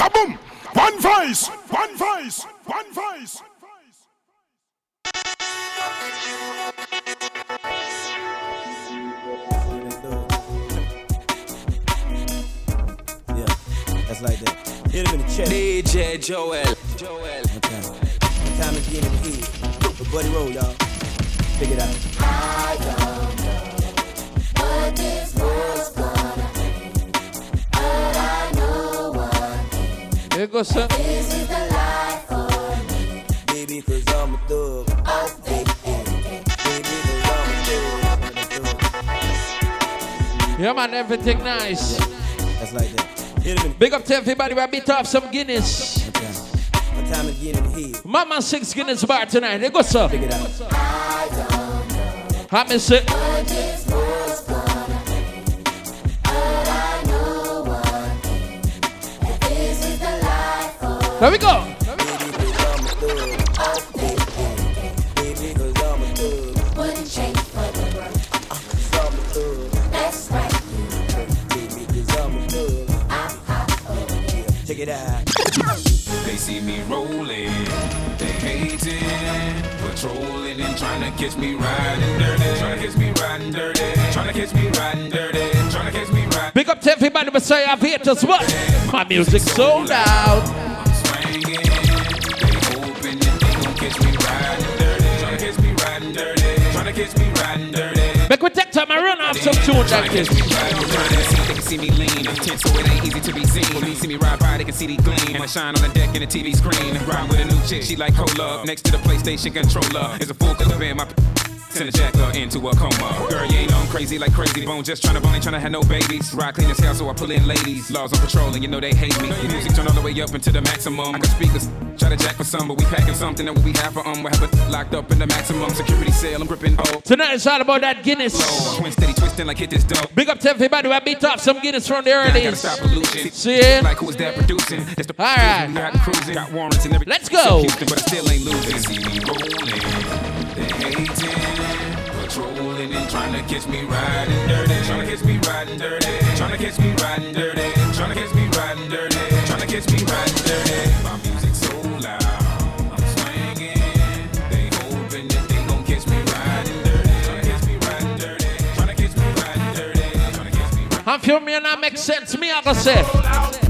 kaboom. One voice, one voice, one voice. Yeah, that's like that. Hit him in the chest. DJ Joel. Joel. Okay. Time to get in the head. But buddy roll, y'all. Figure it out. Here goes. This is the life for me. Baby, cause I'm a thug. Oh, baby, baby. Baby, I'm a thug. I'm a thug. Yeah, man, everything nice. That's like that. Hit him in Big up to everybody. We beat off some Guinness. Okay. One time to get in. Mama six Guinness bar tonight. Here goes, sir. It. I don't know Happy sit. what thug. I'm hot over here. Check it out. They see me rolling, they hating, patrolling and trying to catch me riding dirty, trying to catch me riding dirty, trying to catch me riding dirty, trying to catch me riding. Big up to everybody. We say I've hit us what? My music sold out. Make we take time and run off some tune like this. They can see me lean, tense, so it ain't easy to be seen. When they see me ride by, they can see the gleam. And I shine on the deck in the TV screen. Ride with a new chick, she like cola. Next to the PlayStation controller is a full clip in my. Send a jacker into a coma. Girl, you ain't on crazy like Krayzie Bone. Just tryna bone, ain't tryna have no babies. Ride clean as hell, so I pull in ladies. Laws on patrol, and you know they hate me. Music turn all the way up into the maximum. I got speakers, try to jack for some, but we packing something that we have for um. We have it locked up in the maximum security cell. I'm gripping oh. Tonight it's all about that Guinness. Twin steady twisting like hit this dope. Big up to everybody. We beat off some Guinness from the I early. stop pollution. See it? Like who's that producing? That's the All right. got cruising. Got warrants and everything. Let's go. Houston, but I still ain't losing. See me rolling, they hating, patrolling and trying to catch me riding dirty. Trying to catch me riding dirty. Trying to catch me riding dirty. Trying to catch me riding dirty. Trying to catch me riding dirty. My music so loud, I'm swinging. They hoping that they me and that makes sense. Me, I gonna say.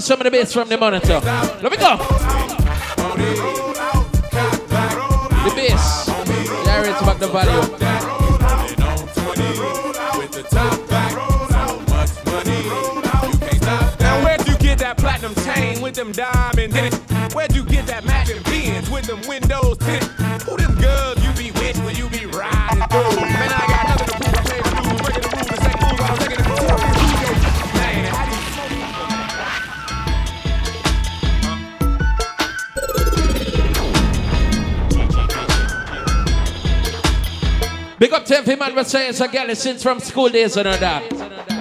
Down some of the bass from the monitor. Let me go. The bass. Yeah, raise back the volume. Rolling on 20 with the top back. So much money, you can't stop that. Now where'd you get that platinum chain with them diamonds in it? Where'd you get that matching Benz with them windows tinted? Who them Big up to every man we say it's a girl since from school days and all that.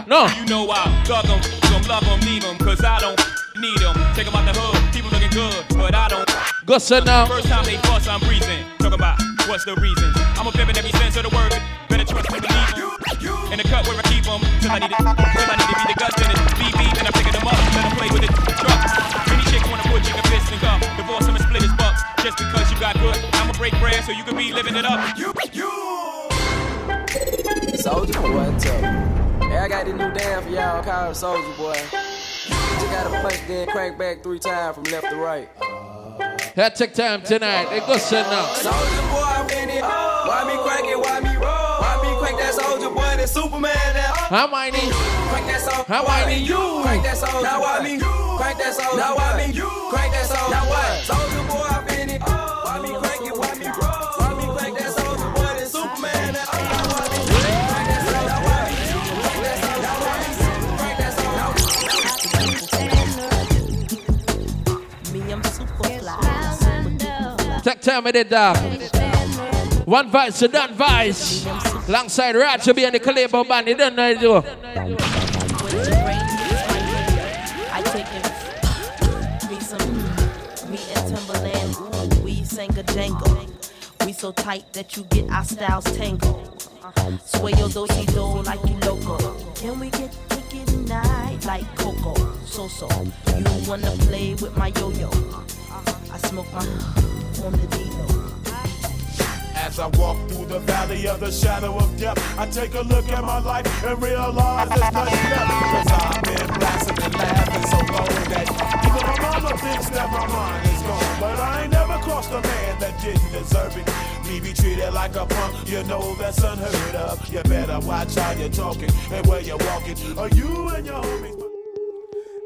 No. You know I thug them, them, love them, leave them, cause I don't need them. Take them out the hood, people looking good, but I don't. Go sit now. First time they fuss, I'm breathing. Talking about what's the reasons. I'm a pimpin' every sense of the word. Better trust and believe 'em. In the cut where I keep them, till I need it. Till I need to be the guts in it. BB, then I'm picking them up. Let them play with it. Trucks. Any chick wanna put you in fist and cuff. Divorce him and split his bucks. Just because you got good, I'ma break bread so you can be living it up. Soldier boy, tough. Hey, I got this new dance for y'all called Soldier Boy. Just gotta punch then crank back three times from left to right. Yeah, take time tonight. They go sit now. Soldier boy, I'm in it. Why me crank it? Why me roll? Why me crank that soldier boy? That Superman now. How many? Crank that soldier. How I need you? Crank that soldier. Now why me? Crank that soldier. Now why me? Crank that soldier. Now what? Soldier boy, Take time with it, dog. One vice, a done vice. Alongside to be on the Calabo band. You don't know to do. We so tight that you get our styles tangled. Sway your dosey do like you loco. Can we get kinky tonight like Coco? So so, you wanna play with my yo-yo? I smoke my on the D-Lo. As I walk through the valley of the shadow of death, I take a look at my life and realize there's nothing left. Cause I've been blasting and laughing so long that even my mama thinks that my mind is gone. But I ain't never crossed a man that didn't deserve it. Me be treated like a punk, you know that's unheard of. You better watch how you're talking and where you're walking. Or you and your homies.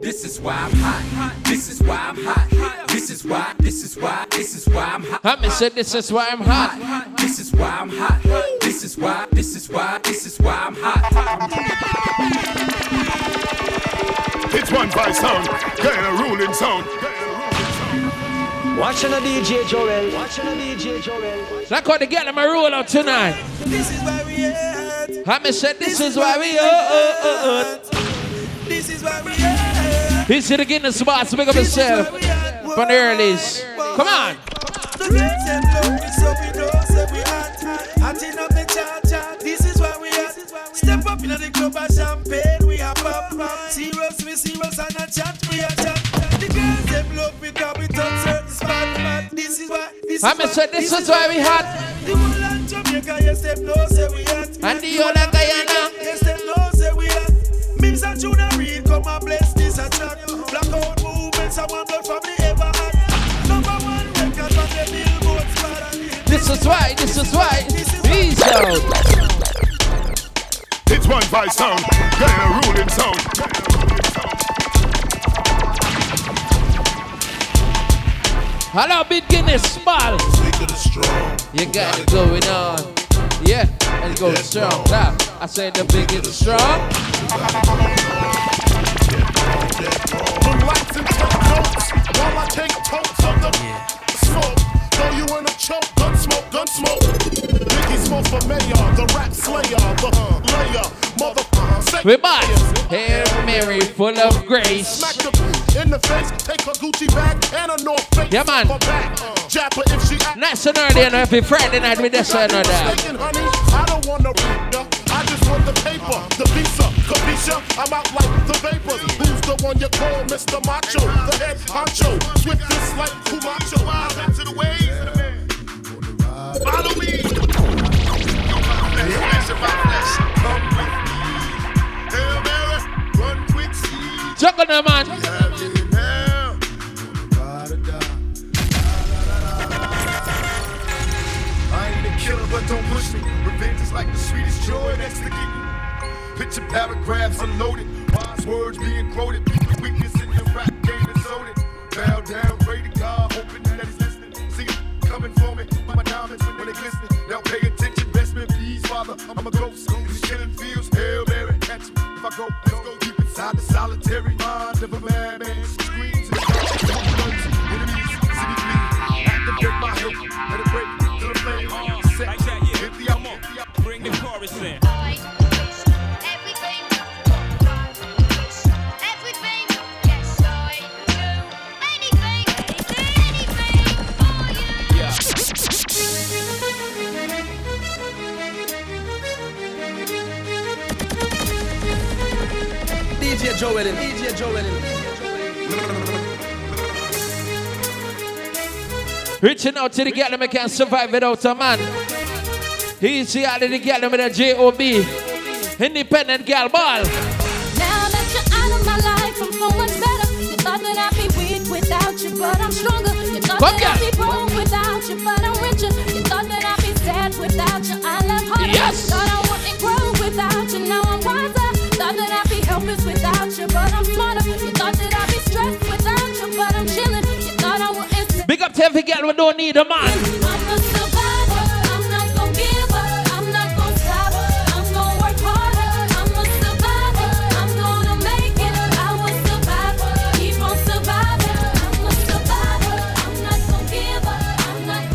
This is why I'm hot. This is why I'm hot. This is why. This is why. This is why I'm hot. Hammy said this is why I'm hot. This is why I'm hot. This is why. This is why. This is why I'm hot. It's one by sound, get a ruling sound. Watching a DJ Joel. Watching a DJ Joel. Like how the girl in my roll out tonight. This is where we at. Hammy said this is why we are. This He's to the Guinness boss, big up himself. From the earlies. Come on. The girls them love me so we know say we hot. Hotting up the cha cha. This is where we at. Step up in the club and champagne we are pop. Serious we serious and a chat we a chat. The girls them love we touch certain spot. This is why. This is Hammy why. said this is why we hot. The whole of Jamaica yes them know say we hot. And the whole of Guyana. Yes Mims and Junior Reid come and bless this a track. Blackout movements and one blood family ever had. Number one record on the billboard spot. This is why, this is why. Peace out. It's one by sound, get a ruling sound. Hello, Big Guinness, small. You got it going on. Yeah, let's go strong. Now, I said the big is strong. Relax and take notes while I take totes of the smoke. Throw you in a choke, gun smoke, gun smoke. Biggie smoke for mayor, the rap slayer, the layer, mother. We back. Hail Mary, full of grace. Smack the in the face, take a Gucci bag and a North Face. Yeah, man. Jab her if she act and early and happy Friday night with this and that. I don't want no ya. I just want the paper, the capisha. I'm out like the vapors. Who's the one you call Mr. Macho? The head honcho, swiftest like Camacho. Eyes into the waves. Quick, see. Juggle them, man. Have you in hell? I ain't a killer, but don't push me. Revenge is like the sweetest joy to getting. Picture paragraphs unloaded, wise words being quoted. Weakness in your rap game is loaded. Bow down, pray to God, hoping that he's listening. See it coming for me. They glisten. Now pay attention, best man, please, Father. I'm a ghost. These killing fields, Hail Mary, catch me. If I go, let's go deep inside the solitary mind of a madman. Joel. DJ Joel. Reaching out to the girl that can survive without a man. He's the other the girl with a J-O-B. Independent girl ball. Now that you're out of my life, I'm so much better. You thought that I'd be weak without you, but I'm stronger. You thought Come that I'd be broke without you, but I'm richer. You thought that I'd be sad without you, I love harder. Yes.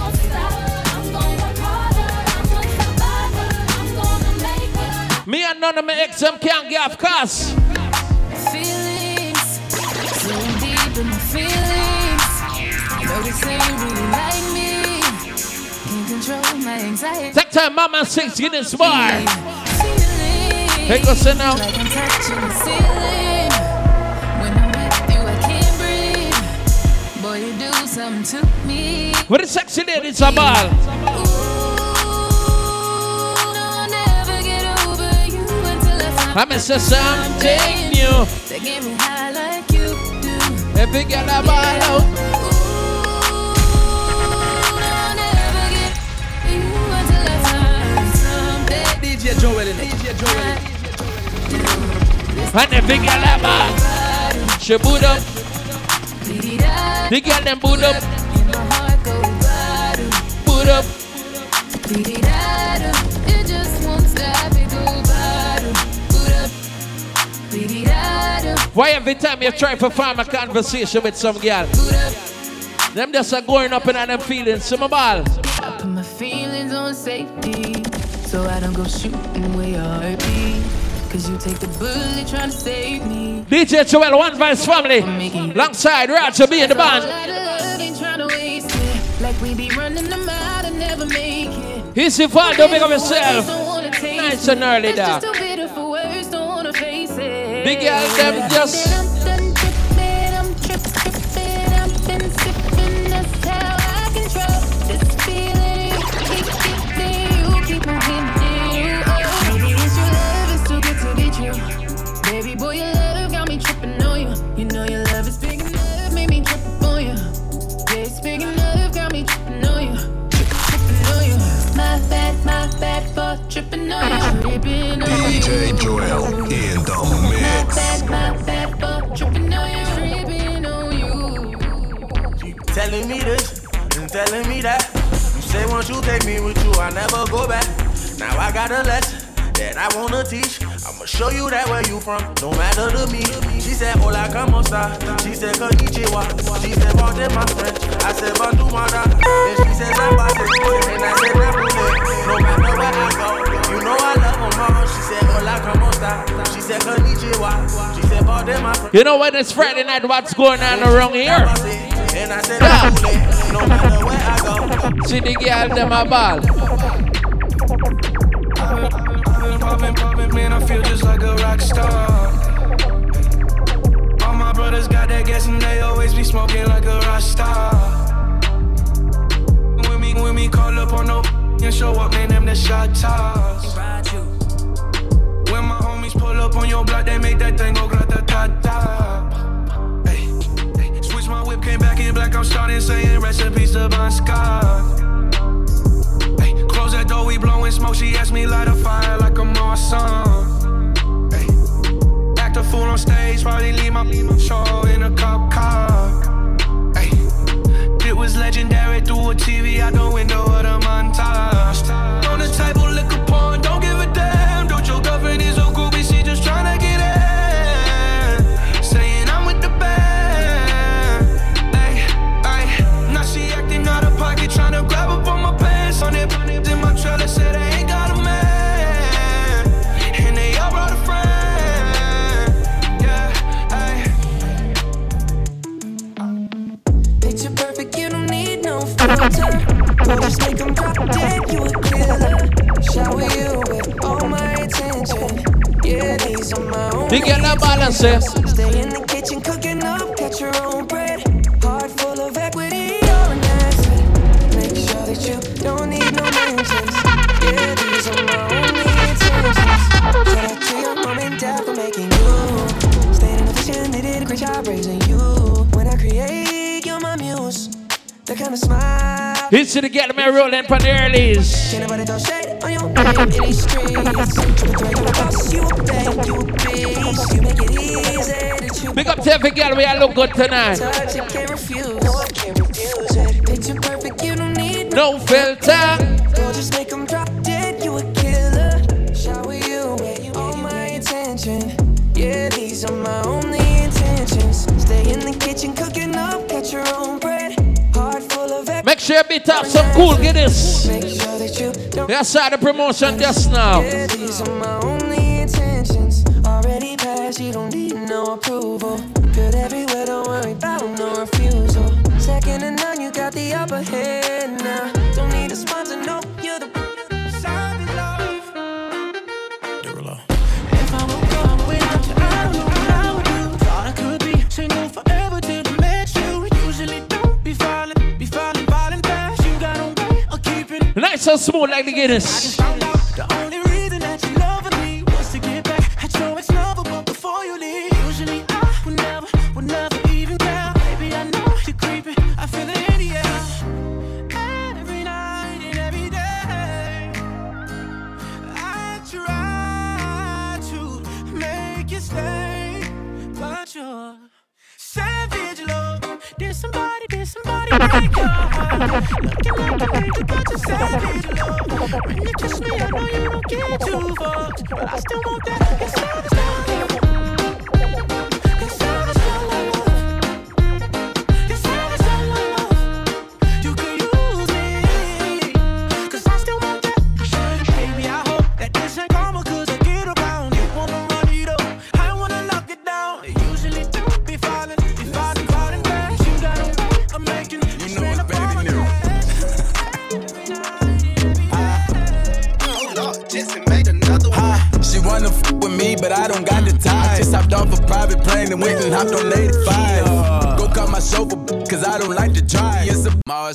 Gonna stop. I'm gonna work a survivor. I'm gonna none of my ex them can't get off. Anxiety. Take time, mama six, this bar. Hey, go sit down. like I'm touching the ceiling. When I'm with you, I can't breathe. Boy, you do something to me. What is sexy ladies a ball? I'll never get over you I I'm a something new. They get me high like you do. Every girl a ball out. And every girl a ball. She boot up. The girl them boot up. and Boot up. Why every time you try to form a conversation with some girl, them just are going up in them feelings. Some ball. I put my feelings on safety, so I don't go shooting where your heart beat. Cause you take the bullet trying to save me. DJ Joel, One Vice Family. Alongside Roger B in the band. that love ain't trying to. Like we be running them out and never make it. He's don't big of yourself. Nice and early It's there. just too bitter for words, don't wanna face it. Big girl, them just- DJ Joel in the mix. telling me this and telling me that. You say once you take me with you, I never go back. Now I got a lesson that I wanna teach. I'ma show you that where you from, no matter to me. She said, Hola, como esta? She said, Konnichiwa. She said, Pardon my French. I said, Bantu Mada. And she said, Zambate. And I said, Repule. No matter where I go, you know I love her, mama. She said, Hola, como esta? She said, Konnichiwa. She said, Pardon my French. You know when it's Friday night, what's going on around here? And I said, Repule. No matter where I go. See the girl, them a ball. Poppin', poppin', man, I feel just like a rock star. All my brothers got that gas and they always be smoking like a rock star. When me, when me call up on no and show up, man, them the shot toss. When my homies pull up on your block, they make that thing go grata ta ta. Switch my whip, came back in black, I'm starting saying recipes to Bon Scott. Door, we blowing smoke. She asked me light a fire like I'm awesome. Hey, act a fool on stage, probably leave my show in a cop car. Hey, it was legendary through a TV out the window of the montage. My own. The girl a ball and say, Stay in the kitchen cooking up, catch your own bread. Heart full of equity, an asset. Make sure that you don't need no mentions. Yeah, these are my only intentions. Shout out to your mom and dad for making you. Staying in the vision, they did a great job raising you. When I create, you're my muse. The kind of smile. It's to the man, rolling for the earlies. Can't nobody throw shade on your name in you. You make it easy. Big up to every girl, we all look good tonight. Can't refuse. No, I can't refuse perfect, you don't need No filter. Just make 'em drop dead, you a killer. Shower you all my attention. Yeah, these are my only intentions. Stay in the kitchen cooking up, catch your own bread. Heart full of Make sure you beat up some cool Guinness. Make That's how the promotion just now. And smooth like the Guinness.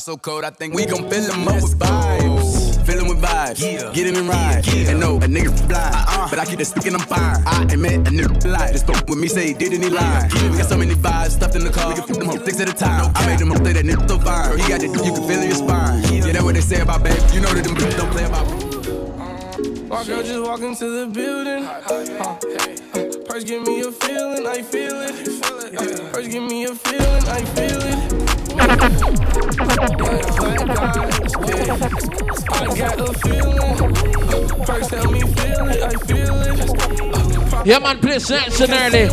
So cold, I think we gon' fill him up with vibes. Fill him with vibes, get him in ride. And no, a nigga blind, but I keep the stick and I'm fine. I ain't met a nigga blind. Just spoke with me, say he did and he lied. We got so many vibes stuffed in the car, we can flip them whole six at a time. I made them up say that nigga so fine. He got the you can feel in your spine. Yeah, that's what they say about babe. You know that them bitches don't play about. My girl just walk into the building. Uh, First give me a feeling, I feel it. Uh, First give me a feeling, I feel it. Yeah, I got a feeling. First feel it, I feel it. Yeah, man, play nice and early.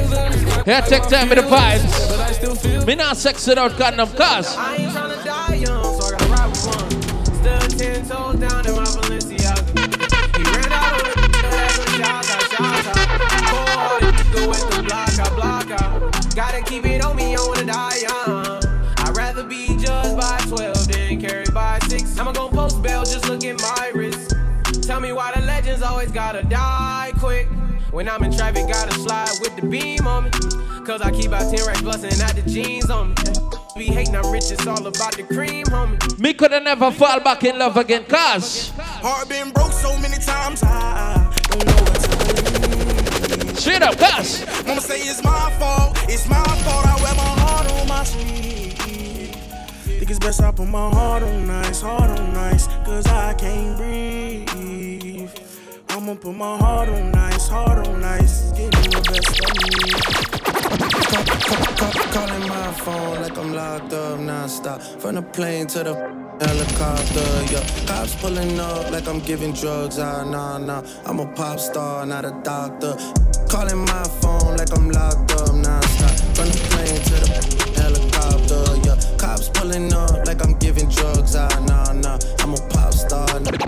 Yeah, take time with the vibes. Me not sex condom, cause. I ain't legends gotta die quick. When I'm in traffic, gotta slide with the beam on me. Cause I keep out 10 racks bustin' out the jeans on me. Be hating, I'm rich, it's all about the cream, homie. Me coulda never fall back in love again, cause. Heart been broke so many times, I don't know what to do. Straight up, cuz. Mama say it's my fault, it's my fault. I wear my heart on my sleeve. Think it's best I put my heart on ice, heart on ice, cause I can't breathe. I'ma put my heart on ice, heart on ice, getting the best of me. Calling my phone like I'm locked up non-stop. From the plane to the helicopter, yeah. Cops pulling up like I'm giving drugs. Ah, nah, nah. I'm a pop star, not a doctor. Calling my phone like I'm locked up non-stop. From the plane to the helicopter, yeah. Cops pulling up like I'm giving drugs. Ah, nah,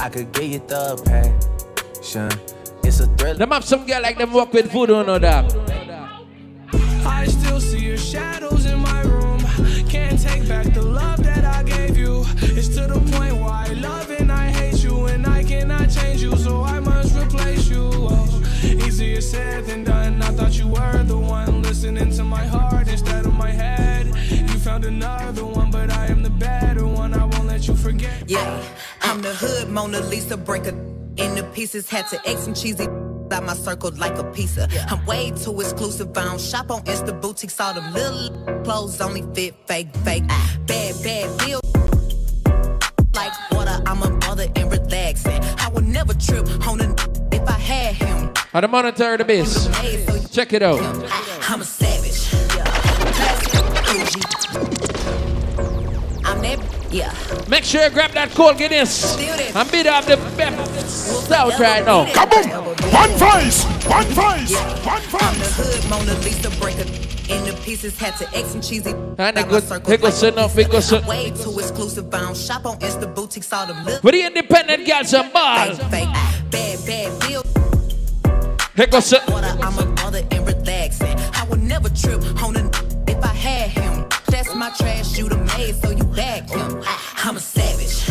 I could get you the passion. It's a thrill. Them have some girl like them work with voodoo, no dog. I still see your shadows in my room. Can't take back the love that I gave you. It's to the point where I love and I hate you, and I cannot change you, so I must replace you. Oh, easier said than done. I thought you were the one listening to my heart instead of my head. You found another one, but I am the better one. I won't let you forget. Yeah, I'm the hood, Mona Lisa, break a the pieces. Had to X some cheesy out my circle like a pizza. Yeah. I'm way too exclusive. I don't shop on Insta boutiques. All them little clothes only fit fake, fake. Bad, bad bill. Like water, I'm a mother and relaxing. I would never trip on a if I had him. How to monitor the biz. Check it out. I'm a savage. Yeah. I'm that Make sure you grab that cold Guinness and beat up the best stout right now. Come on. One voice, one voice, one I'm the hood Mona Lisa breaker. In the pieces, had to X and cheesy. And they go, they go sit up, they go sit. Way too exclusive. I don't shop on Insta boutiques. All them little For the independent girls and ball. fake, fake, bad, bad bill. They go sit. I'm a mother and relaxing. I would never trip on a if I had him. That's my trash, you the maid, so you back him. I'm a savage.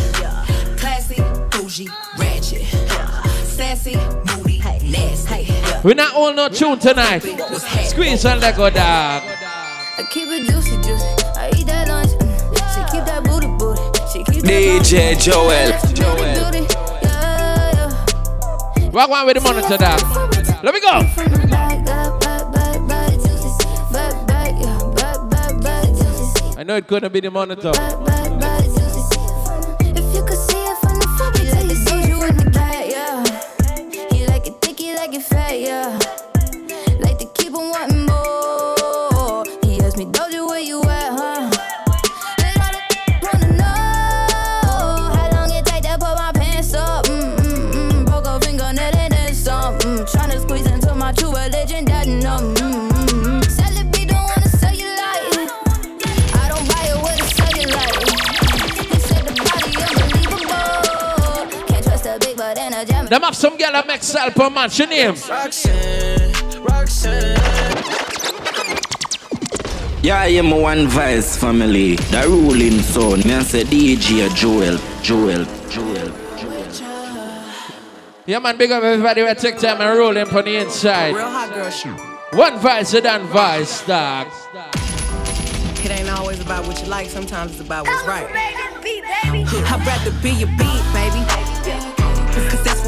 Classy, bougie, ratchet. Sassy, moody, nasty. We're not all no tune tonight. Squeeze and let go, dog. I keep it juicy, juicy. I eat that lunch. mm. She keep that booty, booty. She keep DJ Joel. that booty, yeah, yeah. Walk on with the monitor, dog. Let me go. I know it couldn't be the monitor. Them have some girl that make style per man. She name. Roxanne, Roxanne. Yeah, I am one vice family. The ruling son. Me I say DJ Joel. Joel. Joel. Yeah, man, big up everybody who take time and roll in from the inside. Real hot girl shoot. One vice, a done vice, dog. It ain't always about what you like, sometimes it's about what's right. I'd rather be your beat, baby.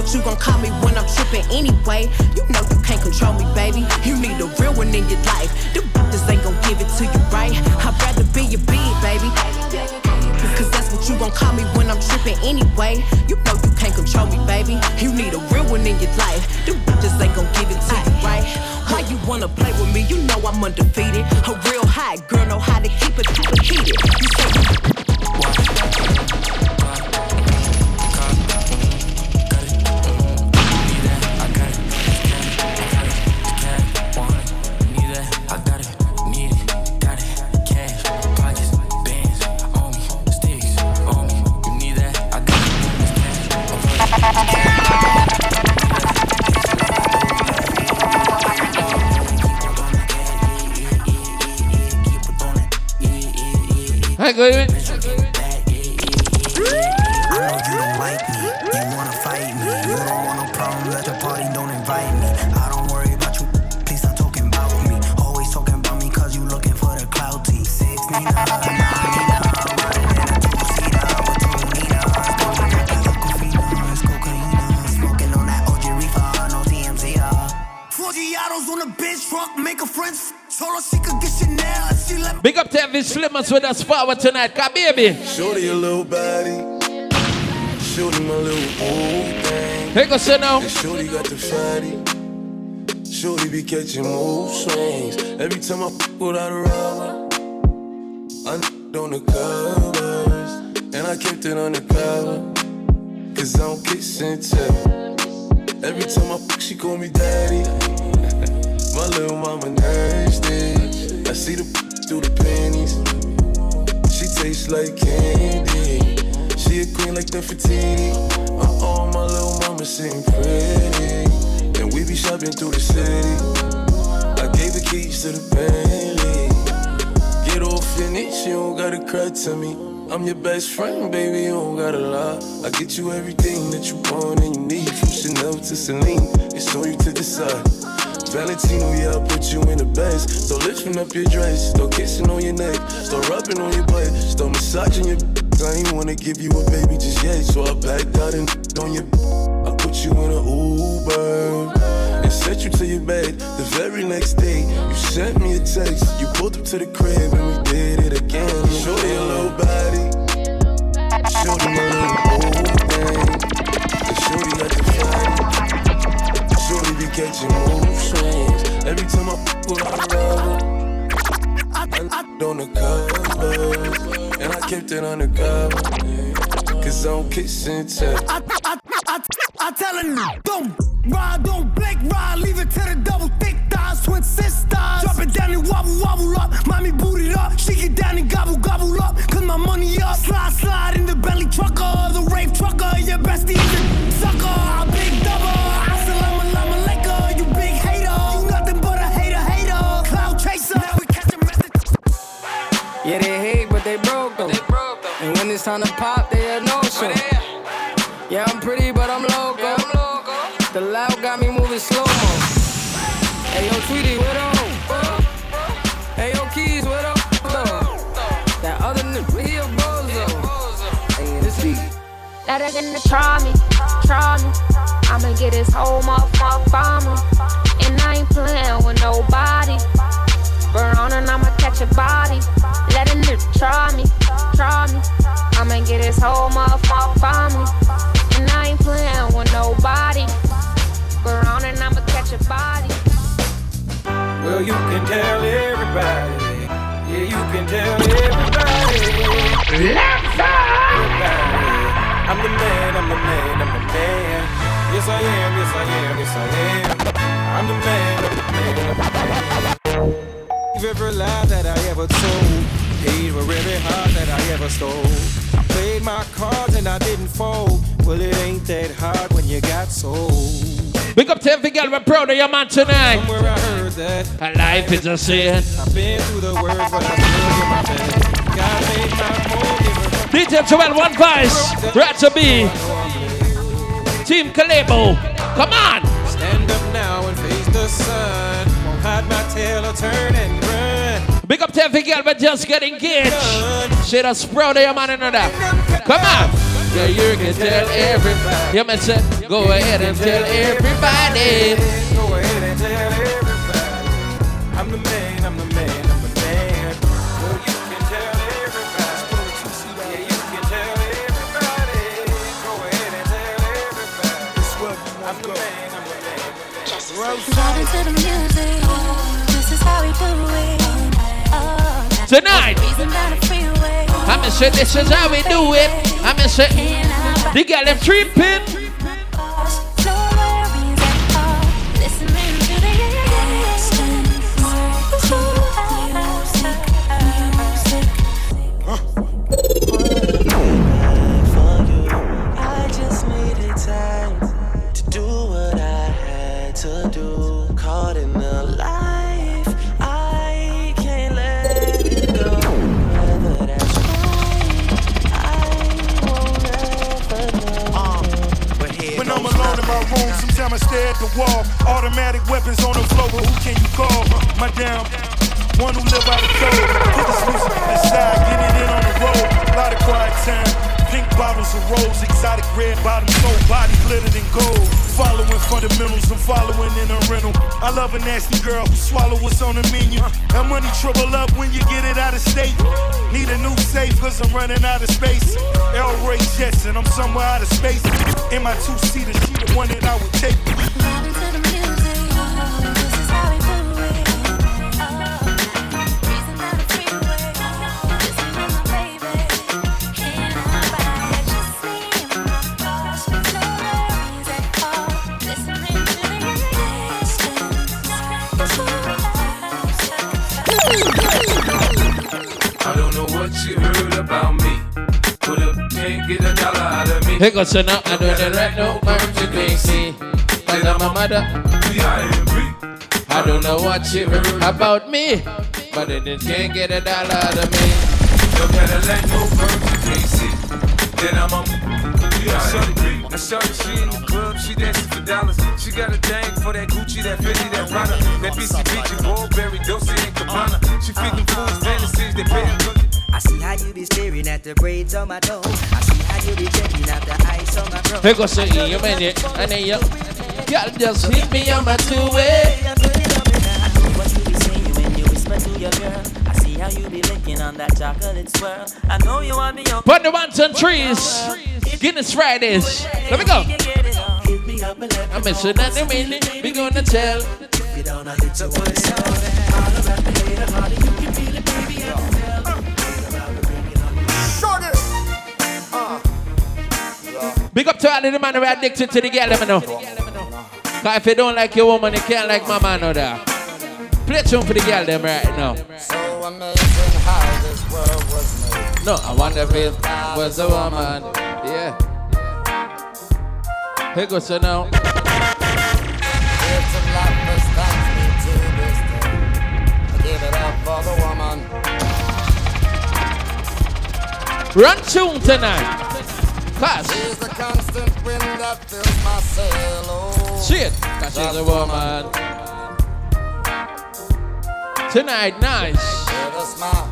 What you gon' call me when I'm tripping anyway. You know you can't control me, baby. You need a real one in your life. The bitches ain't gon' give it to you, right? I'd rather be your beat, baby. Cause that's what you gon' call me when I'm trippin' anyway. You know you can't control me, baby. You need a real one in your life. The bitches ain't gon' give it to you, right? Why you wanna play with me? You know I'm undefeated. A real hot girl know how to keep it, keep it heated. You say you Make a friend. Told her she could get Big up to every slimmers with us forward tonight, car baby. Shorty a little body. Shorty my little old thing. Hey, go sit down. And Shorty got the fatty. Shorty be catching mood swings. Every time I f without a rubber, I n- on the covers. And I kept it on the cover. Cause I don't kiss and tell. Every time I f, she call me daddy. My little mama nasty. I see the through the panties. She tastes like candy. She a queen like Nefertiti. Uh-oh, my little mama sitting pretty. And we be shopping through the city. I gave the keys to the Bentley. Get off in it, you don't gotta cry to me. I'm your best friend, baby, you don't gotta lie. I get you everything that you want and you need. From Chanel to Celine, it's on you to decide. Valentino, yeah, I put you in the best. Start lifting up your dress, start kissing on your neck, start rubbing on your butt, start massaging your. I ain't wanna give you a baby just yet, so I backed out and on your. I put you in a Uber and sent you to your bed. The very next day, you sent me a text. You pulled up to the crib and we did it again. Shorty a little body, catching mood swings. Every time I f with her I, I on the covers, and I gifted on the cover. yeah. Cause I'm kissing tell. I, I, I, I tell her no. Don't ride, don't blink, ride. Leave it to the double thick thighs, twin sisters. Drop it down and wobble, wobble up. Mommy boot it up. She get down and gobble, gobble up. Cause my money up. Slide, slide in the belly trucker. The rave trucker. Your bestie is a sucker. I big it's time to pop, they a no show. Yeah, I'm pretty, but I'm loco. The loud got me moving slow mo. Hey, yo, Tweety, what up? Hey, yo, Keys, what up? That other nigga, he a bozo. Hey, this beat. Let her gonna try me, try me. I'ma get his whole motherfucker by me. And I ain't playing with nobody. Burn on and I'ma catch a body. Let a nigga try me, try me. I'ma get his whole motherfucker me. And I ain't playing with nobody. Burn on and I'ma catch a body. Well, you can tell everybody. Yeah, you can tell everybody. Everybody. I'm the man, I'm the man, I'm the man. Yes, I am, yes, I am, yes, I am. I'm the man. Every lie that I ever told. Paid for every heart that I ever stole. I played my cards and I didn't fold. Well, it ain't that hard when you got sold. Big up to every girl, we're proud of your man tonight. Somewhere I heard that. A life is a sin. I've been through the words, but I still get my best. God made my home, give her DJ Joel, one vice. Right to be. Team Kalebo. Come on. Stand up now and face the sun. Won't hide my tail or turn and run. Big up to every girl, we're just getting engaged. Shit, us proud of your man and that. Come on. Yeah, you can tell everybody. Yeah, man, say, go ahead and tell everybody. Go ahead and tell everybody. I'm the man, I'm the man, I'm the man. Well, you can tell everybody. Yeah, you can tell everybody. Go ahead and tell everybody. It's what I'm the man, I'm the man. Driving to the music. Tonight. Cruising down the freeway. I'ma say this is how we do it. I'ma say the girl them tripping. Stare at the wall. Automatic weapons on the floor, but who can you call? My damn one who live by the code. Put this music to the side, get it in on the road. A Lot of quiet time. Pink bottles of rose, exotic red bottoms, whole body glittered in gold. Following fundamentals, I'm following in a rental. I love a nasty girl who swallow what's on the menu. That money trouble up when you get it out of state. Need a new safe cause I'm running out of space. El Ray Jetson, I'm somewhere out of space. In my two-seater, she the one that I would take. Out of me. Here goes now. I know that right no emergency. Cause I'm a mother. I don't know what you heard about me. But it just can't get a dollar out of me. No Cadillac, no emergency. Then I'm a I saw her, she in the club, she dancing for dollars. She got a thing for that Gucci, that Fendi, that Prada, that BCBG, Burberry, Dolce and Gabbana. She feed them fools fantasies, they pay her I see how you be staring at the braids on my toe. I see how you be checking out the ice on my bro. Here goes the you man it. And then you. Girl, just hit me on my two-way. What you be saying when you whisper to your girl? I see how you be licking on that chocolate swirl. I know you want me on. Put the ones and trees. Guinness Fridays. Let me go. I'm missing at the minute. We gonna tell. Show Big up to all of the man who are addicted to the girl, let me know. Cause if you don't like your woman, you can't like my man or that. Play tune for the girl them right now. So amazing how this world was made. No, I wonder if it was a woman. Yeah. Here goes so now. Gift of life to this day. I give it up for the woman. Run tune tonight. Cause She's the constant wind that fills my sail. Oh, shit, cause she's a woman. Tonight, nice. With a smile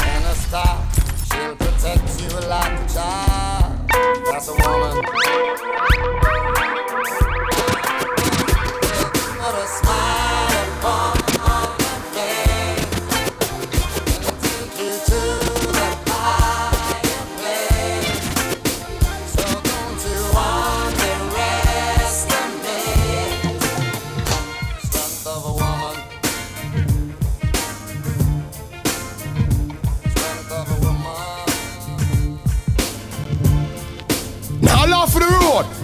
and a star, she'll protect you like a child. That's a woman.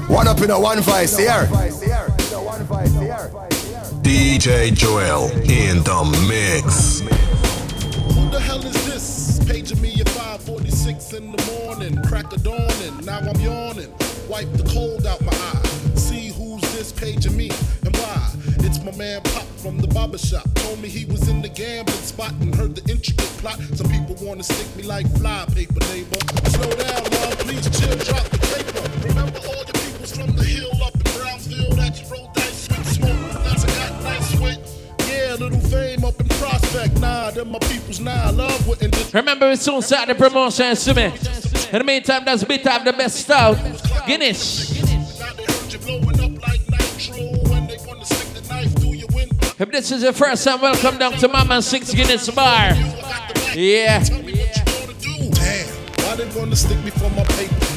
One up in a one vice here. DJ Joel in the mix. Who the hell is this? Paging me at 5:46 in the morning, crack of dawning. Now I'm yawning. Wipe the cold out my eye. See who's this paging me and why? It's my man Pop from the barber shop. Told me he was in the gambling spot and heard the intricate plot. Some people wanna stick me like fly paper, neighbor. Slow down, love. Please chill, drop the paper. Remember all from the hill up in Brownsville that you rolled dice with. Smoke, that's I got nice with. Yeah, little fame up in Prospect. Nah, them my peoples. Nah, love wouldn't just Remember, we soon start the promotion, to me. In the meantime, that's bit of the best stuff. Guinness. If this is your first time, welcome down to Mama Six Guinness Bar. Yeah. Damn, why they wanna stick me for my paper?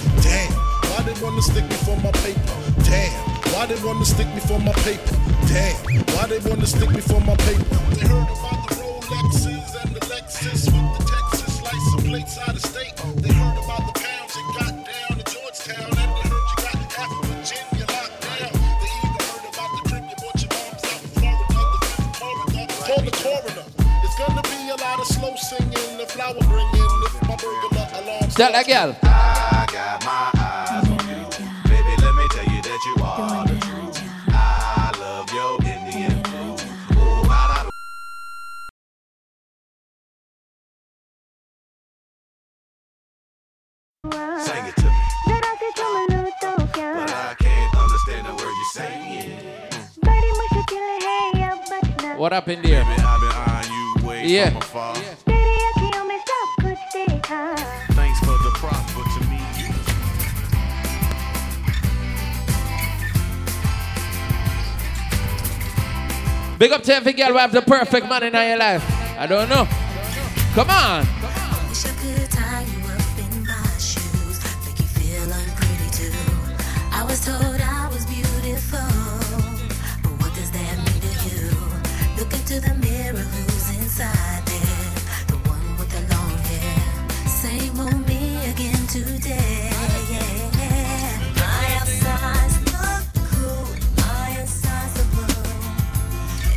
Wanna stick me for my paper? Damn, why they wanna stick me for my paper? Damn, why they wanna stick me for my paper? They heard about the Rolexes and the Lexus with the Texas license plates out of state. They heard about the pounds you got down in Georgetown, and they heard you got half of Virginia locked down. They even heard about the trip you bought your moms out in Florida, the Call the coroner. It's gonna be a lot of slow singing, the flower bringing, if my burglar alarm. Tell that girl. What happened there? Baby, I've been eyeing you way Yeah. from afar. Thanks for the prop, but to me, Big up to every girl who have the perfect man in your life. I don't know. Come on. Into the mirror, who's inside there? The one with the long hair. Same old me again today. My outside's look cool, my inside's a blue.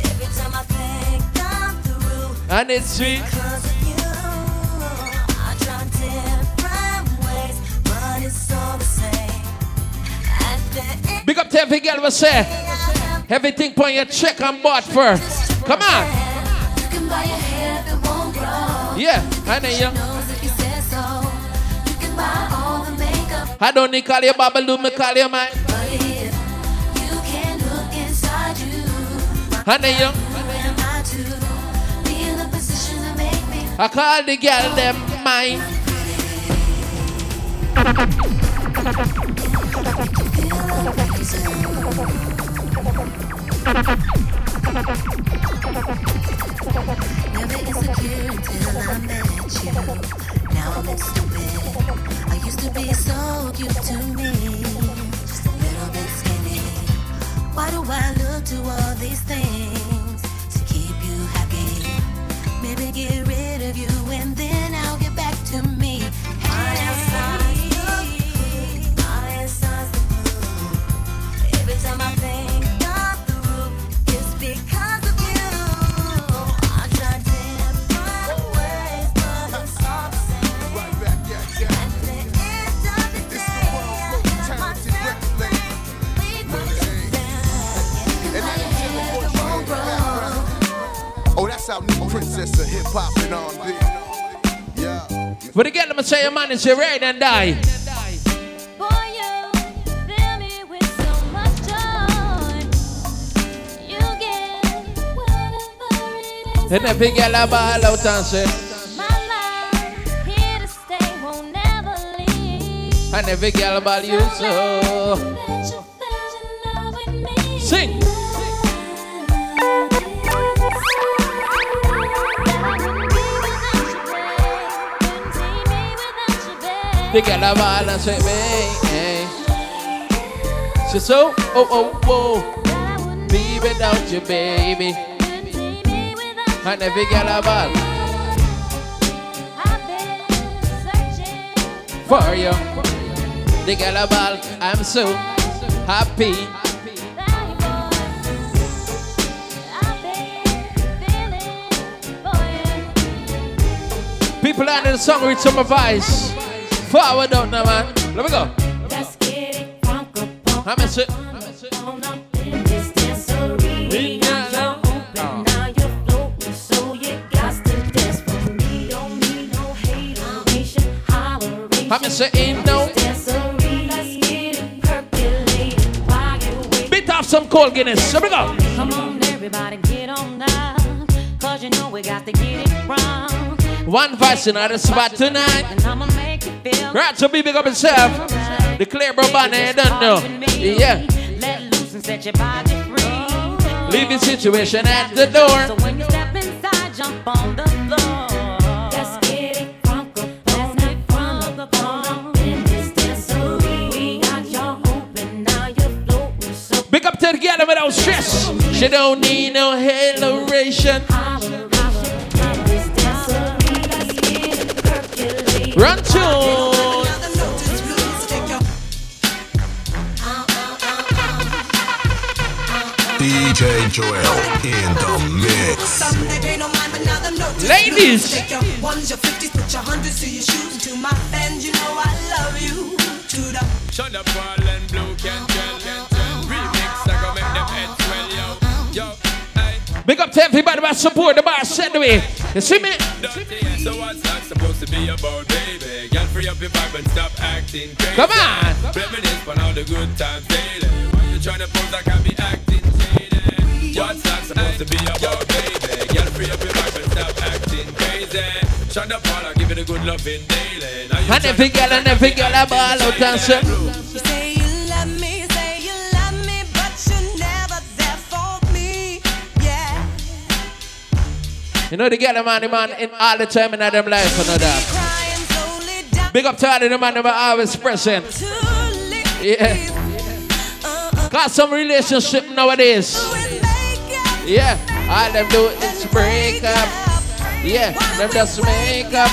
Every time I think I'm through. And it's sweet. Because of you, I try different ways, but it's all the same. At the end, Big up to every girl who say everything put your check on board first. Come on. you. Yeah, I know you. You. You I don't need call you Babalu, me call you you you, I know you. I I call the girl them mine. Never insecure until I met you. Now I'm stupid. I used to be so cute to me. Just a little bit skinny. Why do I look to all these things to keep you happy? Maybe get rid of you and then I'll get princess of hip hop and R&B. Yeah. But again, I'm gonna say your man is your ride and die. Boy, you me with so. You get whatever it is. And every girl a ball out and say, My love, here to stay, won't never leave. and every girl ball you so. Bet a ball and say, hey, hey. She so, oh, oh, oh. Be without you, baby. And every girl a ball. For you. The girl a ball, I'm so happy. People under the song with some advice. Forward out now, man. Let me go. Let's get it crunk up I'm a sit. on up in this dancery. We got you open, now you're floating, so you got to dance for me. Don't need no hateration, holleration. I'm a sit in now. Dancery, let's get it percolated while. Bit off some cold Guinness. Let me go. Come on, everybody, get on down. Cause you know we got to get it wrong. One voice in the spot tonight. Right, so be big up himself. The clear bro banner, you don't know. Yeah. let loose and set your body free. Leave your situation at the door. So when you step inside, jump on the floor. Let's get it crunk up, let's get crunk up on in this dancery. We got y'all open, now you're floating, so Big up to the girl without stress. She don't need no hateration. Run tune. Joel in the mix. Ladies. Take your ones, your fifties, put your hundreds to your shoes, and to my fans, you know I love you. To the Shut up, Paul and Blue can tell. Remix, I go make them heads swell, yo. Yo, hey. Big up to everybody that support the bar set the way. You see me? So what's that supposed to be about, baby? Girl, free up your vibe and stop acting crazy. Come on. Reminisce on all the good times daily. Why you tryna pose like I be acting shady? What's that supposed to be about, baby? Girl, free up your vibe and stop acting crazy. Shut up, Paul, I give it a good loving daily. Now you And every girl and every girl a ball out and say. You say you love me, say you love me, but you're never there for me. Yeah. You know the girl man, the man in all the time in them life and all that. Big up to all of the man that are always present. Yeah. Uh, uh. Got some relationship nowadays. Yeah. All them do is break up. Yeah. Them just make up.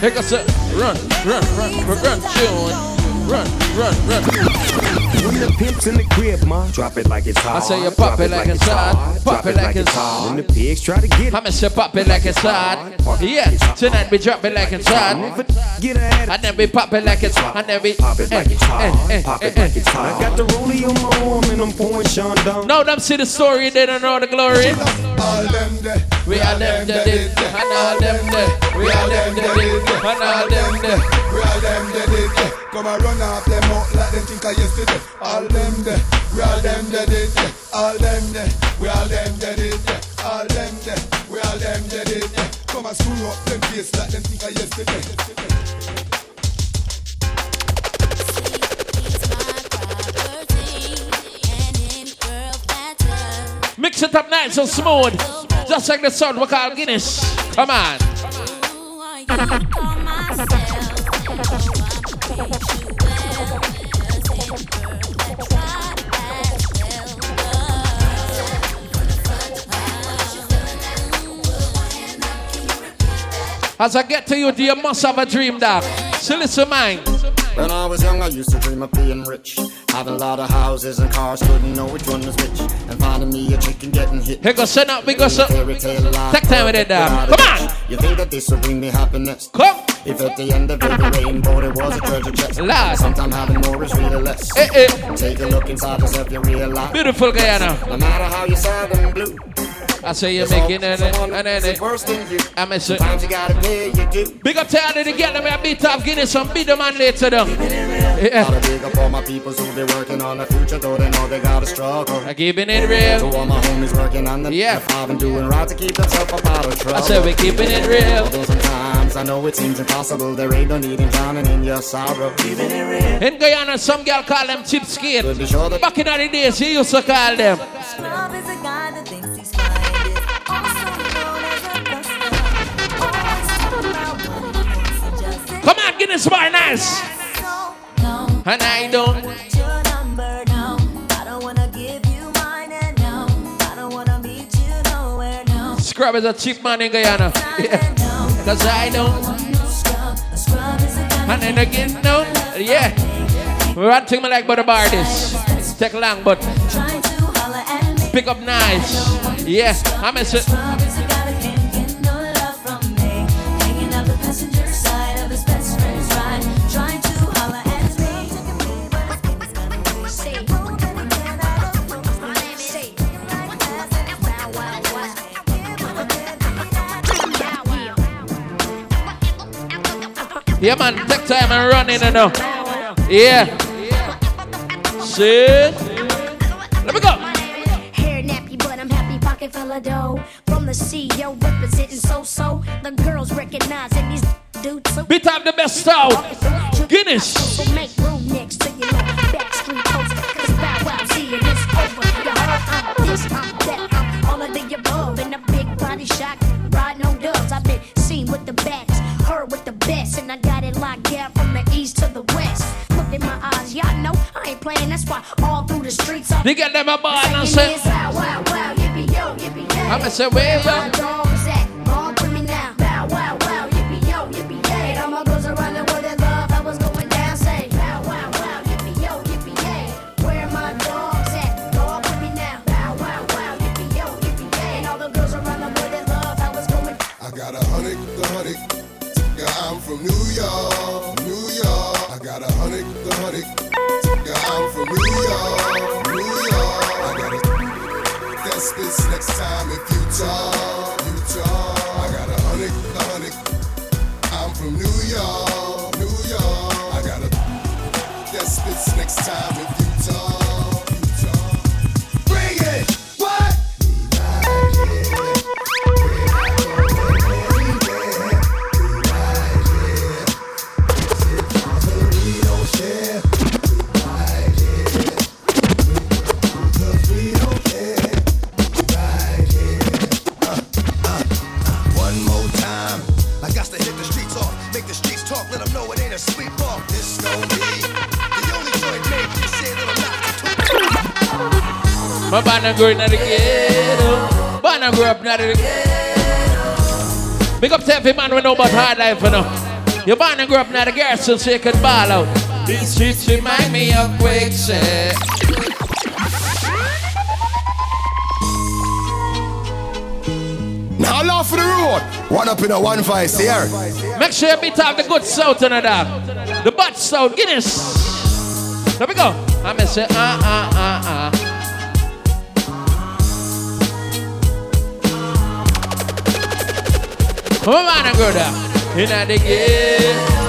Here goes it. Run, run, run, run, run, tune. Run, run, run. When the pimp's in the crib, ma, drop it like it's hot. I say you pop it like it's hot, pop it like it's hot. When the pigs try to get it, I'ma say pop it like it's hot. Yeah, tonight we drop it like it's hot. get her at And then we pop it like it's hot. And then we Pop it like it's hot. Eh, eh, eh, pop it like it's hot. I got the rollie on my arm and I'm pouring Sean down. No, them see the story, they don't know the glory. All them there. We are them that did, and all them there. We are them that did, and all them there. We all them that did it. Come and run off them out like them think I yesterday. All them there. We all them that did it. All them there. We all them that did it. All them there. We all them that did it. Come and screw up them face like them think I yesterday. Mix it up nice and smooth. Just like the sound we call Guinness. Come on. As I get to you, do you must have a dream, dog? So listen, mine. When I was young, I used to dream of being rich. Having a lot of houses and cars, couldn't know which one was which. And finding me a chick and getting hit. Here goes, send up, we go, so. Fairy tale Take time with it, dog. Um, come on. You think that this will bring me happiness? Come. If at the end of every rainbow there was a treasure chest, Lord. sometimes having more is really less. Eh, eh. Take a look inside yourself, you realize. Beautiful Guyana. No matter how you sad and blue, I say you're making always it, someone and then who's it. worse than you. I miss it. Sometimes you gotta pay your due. Big up to all the girl, let me a beat up, give it some beat them and later down. Gotta Yeah. big up all my peoples who be working on the future, though they know they gotta struggle. I keeping it real. To all my homies working on the Yeah. five and doing right to keep themselves up out of trouble. I said we keeping it real. Although sometimes I know it seems impossible, there ain't no need in drowning in your sorrow. Keeping it real. In Guyana, some girl call them chip skate. Be sure that Back in the days, he used to call them. Scrub is a guy that thinks he's fine. Also known as a buster. Always talking about what he wants and just Come on, get Guinness bar nice. And I don't. want your number, no. I don't wanna give you mine, and no. I don't wanna meet you nowhere, no. Scrub is a cheap man in Guyana. Yeah. Cause I don't. Scrub. A scrub a guy And then again, no. Yeah. Thing I like about the bar this. Take long, but trying to holler at me. pick up nice. Yeah. I miss it. Scrub is a Yeah, man. Take time and run in and now. Yeah. Sit. Let me go. Hair nappy, but I'm happy pocket dough. From the CEO representing so so. The girls recognizing these dudes Beat up the best sound. Guinness. Make room next playing. That's why all through the streets I'm They get them a ball and saying say. Wow, wow, wow, yippee yo, yippee yay. I'ma say, where my you? dogs at? Wrong with me now. Bow, wow, wow, yippee yo, yippee yay. All my girls around the world that love how was going down. Say, bow, wow, wow, yippee yo, yippee yay. Where my dogs at? Dog with me now. Bow, wow, wow, yippee yo, yippee yay. All the girls around the world that love how was going I got a hundred, the hundred. Yeah, I'm from New York, knock My band grew up in the ghetto. Band grew up in the ghetto. Big up to every man we know about hard life, you know. Your band grew up not a garrison so you could ball out. These streets remind me of quicksand. Now laugh for the road. One up in a one vice here. Make sure you beat up the good south in that. The bad south, Guinness. There we go. I'm gonna say, ah, ah, ah, ah. Come on, and go there. In the ghetto.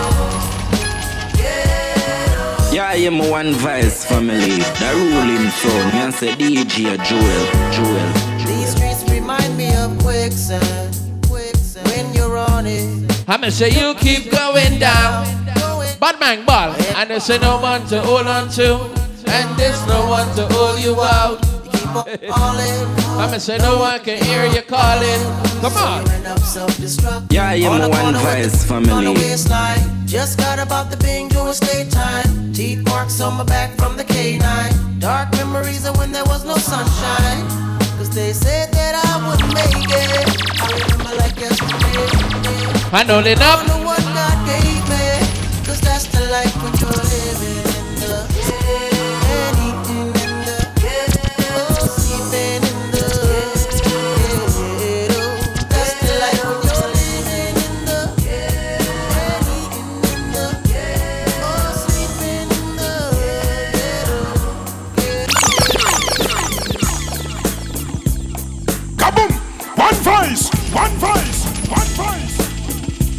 Yeah, I'm one vice family. The ruling son. Me and say DJ Joel. Joel. These streets remind me of quicksand. Quicksand. When you're on it. I'm gonna say you keep going down. Bad man ball. And there's no one to hold on to. And there's no one to hold you out. Keep up calling. I'm gonna say no one can hear you calling. Come on. Yeah, I'm a one vice On the family. just got about the bing doing state time. Teeth marks on my back from the K9. Dark memories of when there was no sunshine. Cause they said that I wouldn't make it. I remember like yesterday. I know they I know. don't know what God gave me. Cause that's the life when you're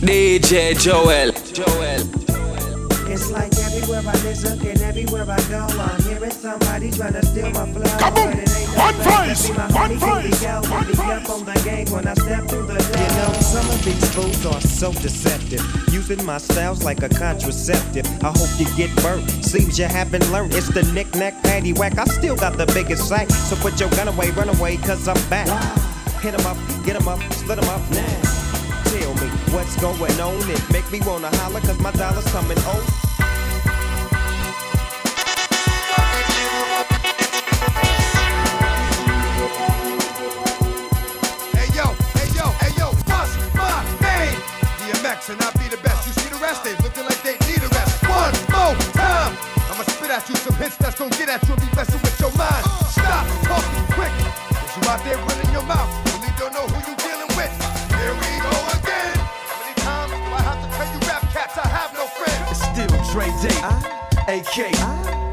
DJ Joel. Joel. It's like everywhere I listen and everywhere I go, I'm hearing somebody trying to steal my flow. Kaboom! But it ain't One nobody voice! but me, my One homie voice! One Be up on the game when I step through the door. You know, some of these fools are so deceptive. Using my styles like a contraceptive. I hope you get burnt. Seems you haven't learned. It's the knick-knack, patty-whack. I still got the biggest sack. So put your gun away, run away, cause I'm back. Hit 'em up, get 'em up, split 'em up now. What's going on. It make me wanna holler, cause my dollar's coming on. Hey yo, hey yo, hey yo, what's my name? DMX and I be the best. You see the rest, they looking like they need a rest. One more time. I'ma spit at you some hits that's gonna get at you and be messing with your mind. Stop talking quick. Cause you out there running your mouth. Day, AK.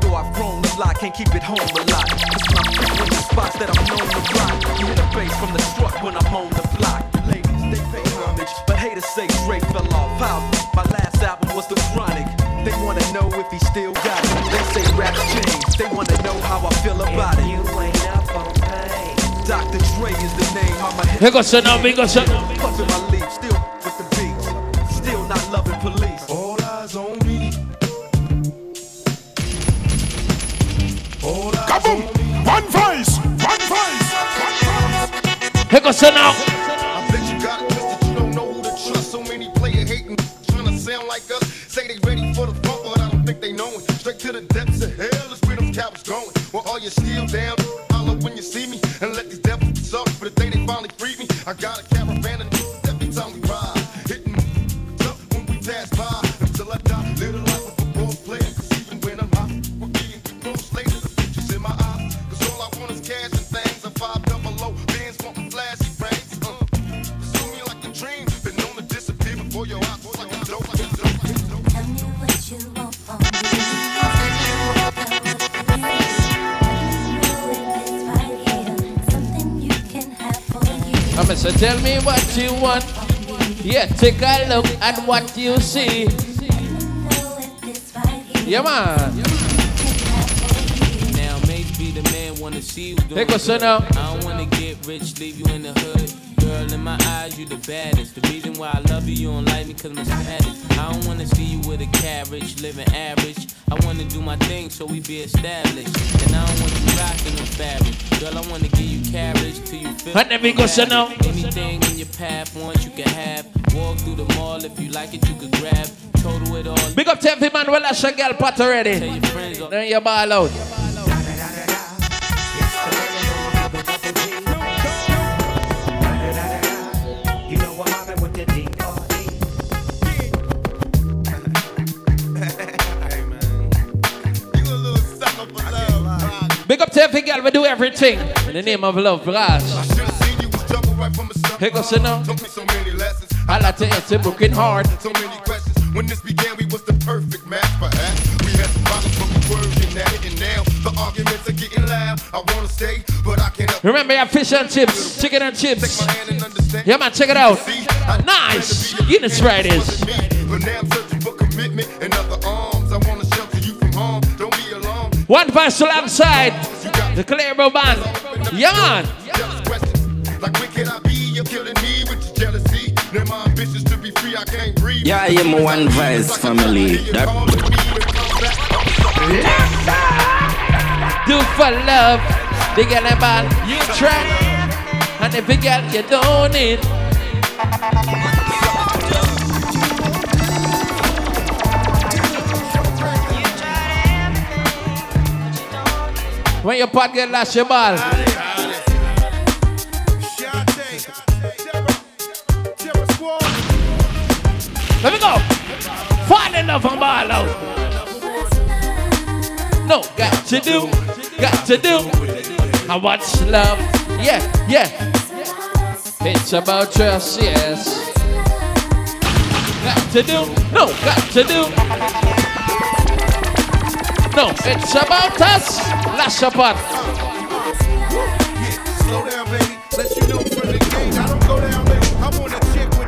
Though I've grown a lot, can't keep it home a lot. Cause when I'm frequent spots that I'm known to rock. You hear the bass from the truck when I'm on the block. Ladies, they pay homage, but haters say Dre fell off. How? My last album was The Chronic. They wanna know if he still got it. They say rap's changed. They wanna know how I feel about it. You ain't up on pain. Dr. Dre is the name. How my Here goes son now, big goes son now. Puffin' my leaf, still with the beats. Still not loving police. All son now. I bet you got it twisted, you don't know who to trust. So many player hating, trying to sound like us. Say they ready for the funk, but I don't think they know it. Straight to the depths of hell is where them cowards going. Well, all you still down, tell me what you want. Yeah, take a look at what you see. Yeah, man. Now maybe the man wanna see you Hey, go, son, now. I don't wanna get rich, leave you in the hood. Girl, in my eyes, you the baddest. The reason why I love you, you don't like me cause I'm static. I don't wanna see you with a carriage, living average. I wanna do my thing so we be established. And I don't want you rocking no fabric. Girl, I wanna give you carriage till you feel then we go, son. Anything in your path, once you can have. Walk through the mall, if you like it, you could grab. Total it all. Big up to every man, well, that's a girl pot already. Then you ball out. Every girl, we do everything. In the name of love, Brass. Here goes, son now. Took me so many lessons. I like to answer broken heart. So many questions. When this began, we was the perfect match, perhaps. We had some problems, but we working at it. And now the arguments are getting loud. I wanna stay, but I can't Remember your fish and chips, chicken and chips. Yeah, man, check it out. Nice. Guinness Fridays. But now I'm searching for commitment and other arms. I wanna shelter you from harm. Don't be alarmed. One verse alongside the Clearbo band. Yeah, man. Like when I be? You're killing me with your jealousy. Now my ambitions to be free, I can't breathe. Yeah, I am one vice family. That Do for love. The girl and band, you try. And if you girl, you don't need. When your pot get last your ball. Let me go. Find enough and ball out. No, got to do, got to do. And what's love? Yeah, yeah. It's about trust, yes. Got to do, no, got to do. No, it's about us. Slow down, baby. Let you know from the gate. I don't go down, baby. I a chick with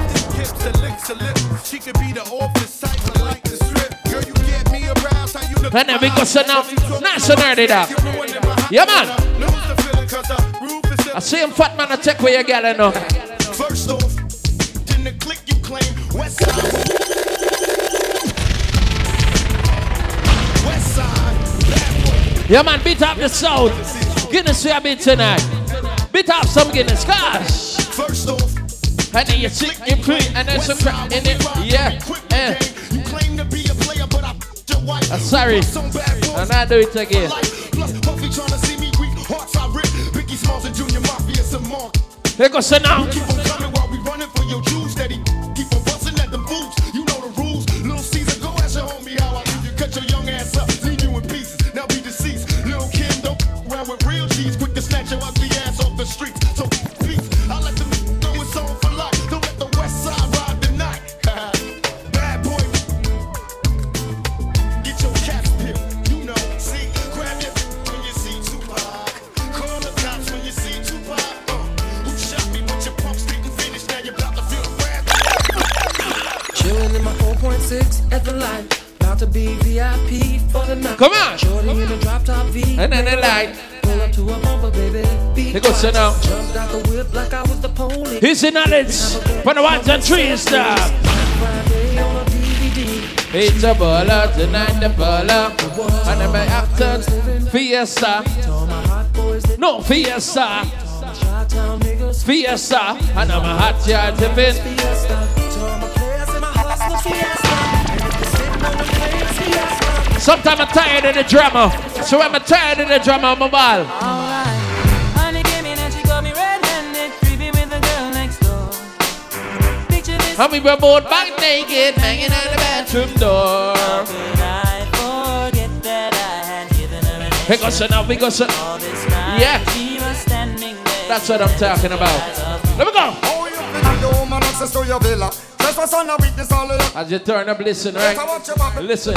lip. She could be the office type for like the strip. Girl, you get me aroused. How you look? Then we go send Now, Not so nerdy. Yeah, man. I see him fat man attack where you're you know. Yeah man, beat up the sound. Guinness we a bit tonight. Beat up some Guinness, gosh. First off, and then you sit, you put, and then some crap in it. Yeah. Eh. You claim to be a player, but I your wife. Uh, sorry. And I do it again. Plus, Puffy trying to see me weak. Hearts I rip. Biggie Smalls and Junior Mafia, some mark. Here goes so now. And then the light. Pull up to a bumper, baby. Jumped out the whip like I was the police. He's in knowledge. For the ones and trees, DVD. It's a baller tonight, the baller. And I'm after Fiesta. No, Fiesta. Fiesta. And I'm a hot yard tipping. Sometimes I'm tired of the drama. So when I'm tired of the drama, I'm a ball. Honey came in and she got me red-handed, creepy with the girl next door. Picture this. And we were both back naked, hanging out the bathroom door. I forget that I had given her an Here goes so now, we go so. all this time. Yeah. She was standing there. That's what I'm talking about. Let me go. Oh, the woman access to your villa. Just for son of witness all of your As you turn up, listen, right? Listen.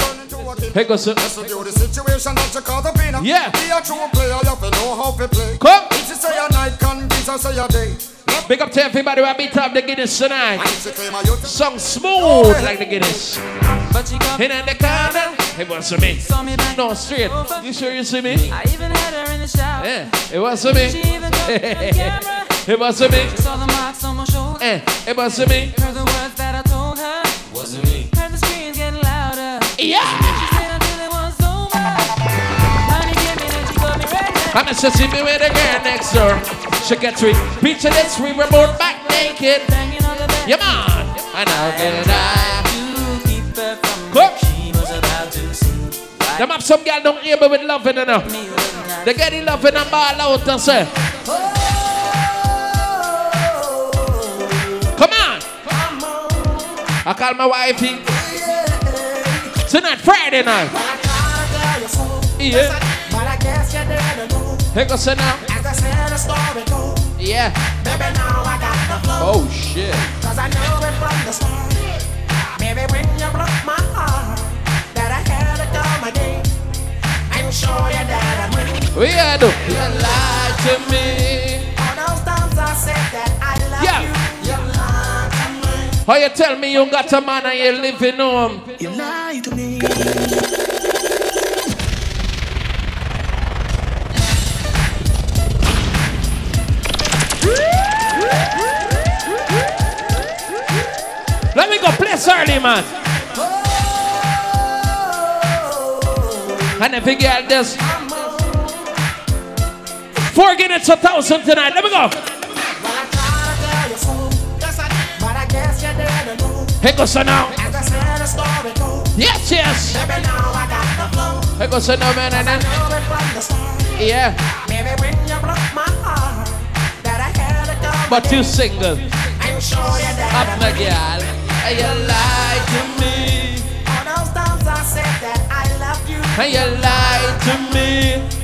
Here goes so. Listen to the situation that you caught up in. Yeah. Be a true player, you have to know how to play. Come. If you say a night, can be so say a day. Big up to everybody who beat up the Guinness tonight. Song smooth like the Guinness. But she got In the corner, it wasn't me. saw me back. No, straight. You sure you see me? I even had her in the shower. Yeah, it wasn't me. She even got the camera. It wasn't me. She saw the marks on my shoulder. Eh, it wasn't me. Heard the words red-handed. I'm just see me with the girl next door. She gets me. Picture this, we were both back naked. Yeah, man. And I'll get it out. Them have some girl don't hear me with loving enough. They get it loving and ball out and say, Come on. I call my wifey. Tonight, Friday night. Yeah. Know. Here goes now. Yeah. Oh shit. Cause I knew it from the start. Baby, when you broke my heart, that I had to come again and show you that I'm winning. We are do. You to me. How you tell me you got a man and you living home? You lied to me. Let me go place early, man. And if you get this, four Guinness a thousand tonight. Let me go. Here goes so now. As I said, the story told. Yes, yes. Baby, now I got the flow. Here goes so now, man, and then Knew it from the start. yeah. Baby, when you broke my I had to come But you single. and show you that Up the girl. You lied to me. All those times I said that I love you. And you lied to me.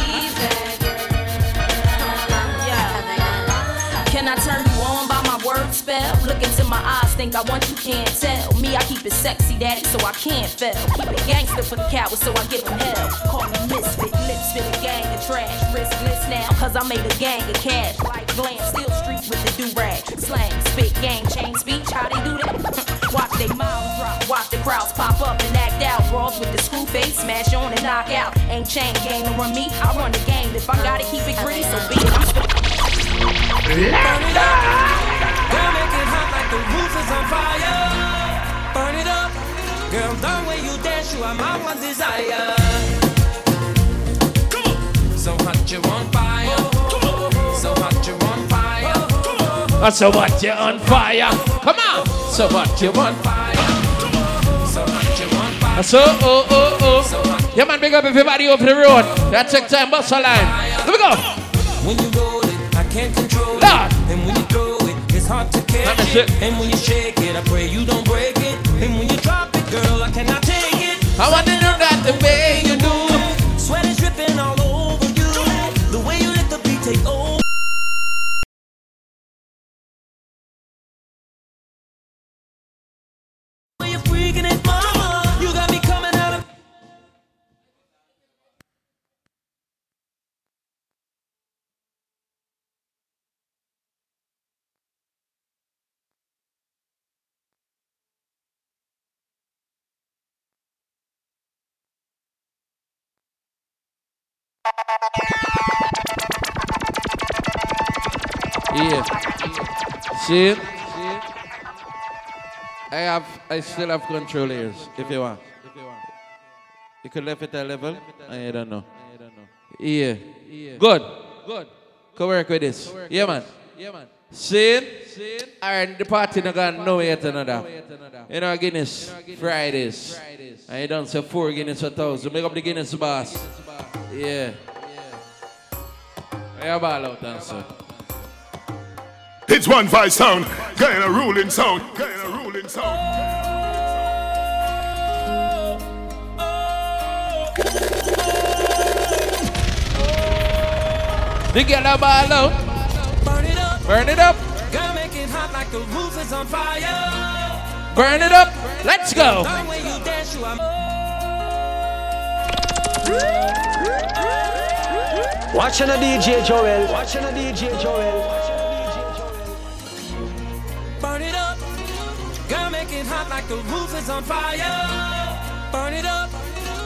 think I want you, can't tell. Me, I keep it sexy, daddy, so I can't fail. Keep it gangster for the cowards, so I give them hell. Call me misfit, lips fit a gang of trash. Riskless now, cause I made a gang of cash. Like glam, still street with the do-rag. Slang, spit, gang, change speech, how they do that? watch they mouths drop, watch the crowds pop up and act out. Brawls with the screw face, smash on and knock out. Ain't chain game to run me, I run the game. If I gotta keep it gritty, so be it. I'm still the roof is on fire. Burn it up. Girl, the way you dance, you are my one desire. Come on. So hot, you're on fire. So hot, you're on fire. That's so what you're on fire. Come on. So what you want? Fire. So hot, you're on fire. So oh oh oh. Yeah man, big up everybody over the road. That take time, bust a line. Let me go. When you roll it, I can't control it's hard That's it. it. And when you shake it, I pray you don't break it. And when you drop it, girl, I cannot take it. I want to Yeah. See? I have, I still have control here, if you want. If you want, you could left it a level. I don't know. Yeah. Good. Good. Come work with this. Yeah, man. Yeah, man. See it? And the party not gonna know yet another. You know, Guinness Fridays. And you don't say four Guinness a thousand. Make up the Guinness boss. Yeah. Yeah, ball out and so. It's one five sound, getting a ruling sound, getting a ruling sound. The girl a ball out. Burn it up. Burn it up. Girl, make it hot like the roof is on fire. Burn it up. Let's go. The way you dance, you are. Watching a DJ Joel. Watching a DJ Joel. Burn it up. Girl, make it hot like the roof is on fire. Burn it up.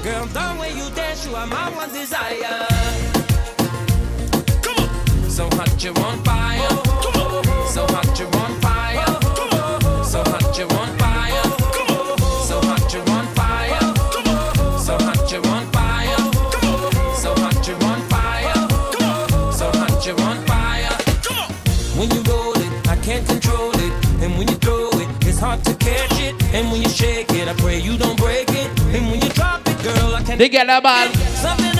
Girl, the way you dance, you are my one desire. Come on. So hot, you're on fire. And when you shake it, I pray you don't break it. And when you drop it, girl, I can't. They get a ball.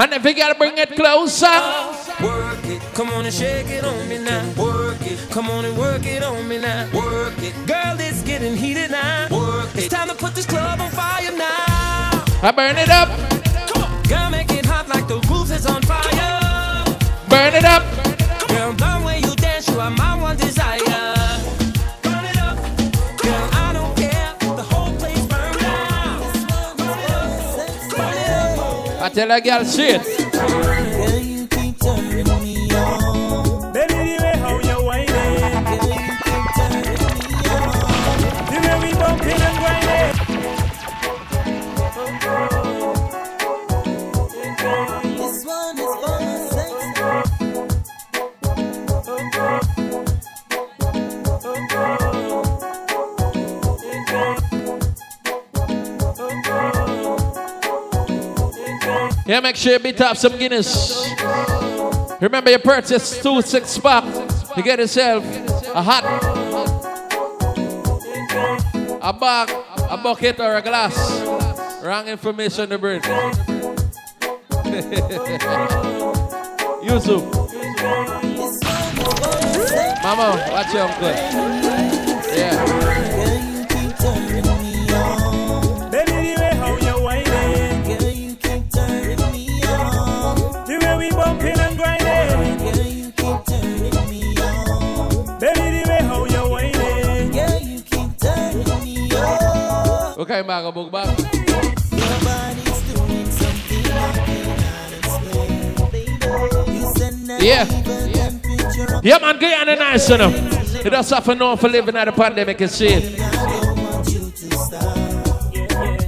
And if you gotta bring it closer. Work it, come on and shake it on me now. Work it, come on and work it on me now. Work it, girl, it's getting heated now. Work it, it's time to put this club on fire now. I burn it up. Tell a girl shit. Yeah, make sure you beat up some Guinness. Remember, you purchase two six pack. You get yourself a hat, a bag, a bucket, or a glass. Wrong information to bring. Yusuf. Mama, watch your uncle. Yeah. You said never Yeah. Yeah, man, Guyana nice, you know. Don't suffer no for living out the pandemic and shit.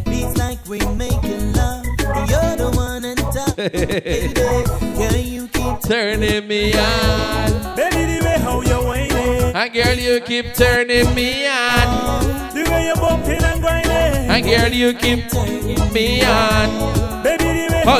It's like we making love. You're the one on top, baby. Girl, you keep Turning me on. Baby, the way how you whining. And girl, you keep turning me on. The way you bumping and grinding. And girl, you keep me on. How?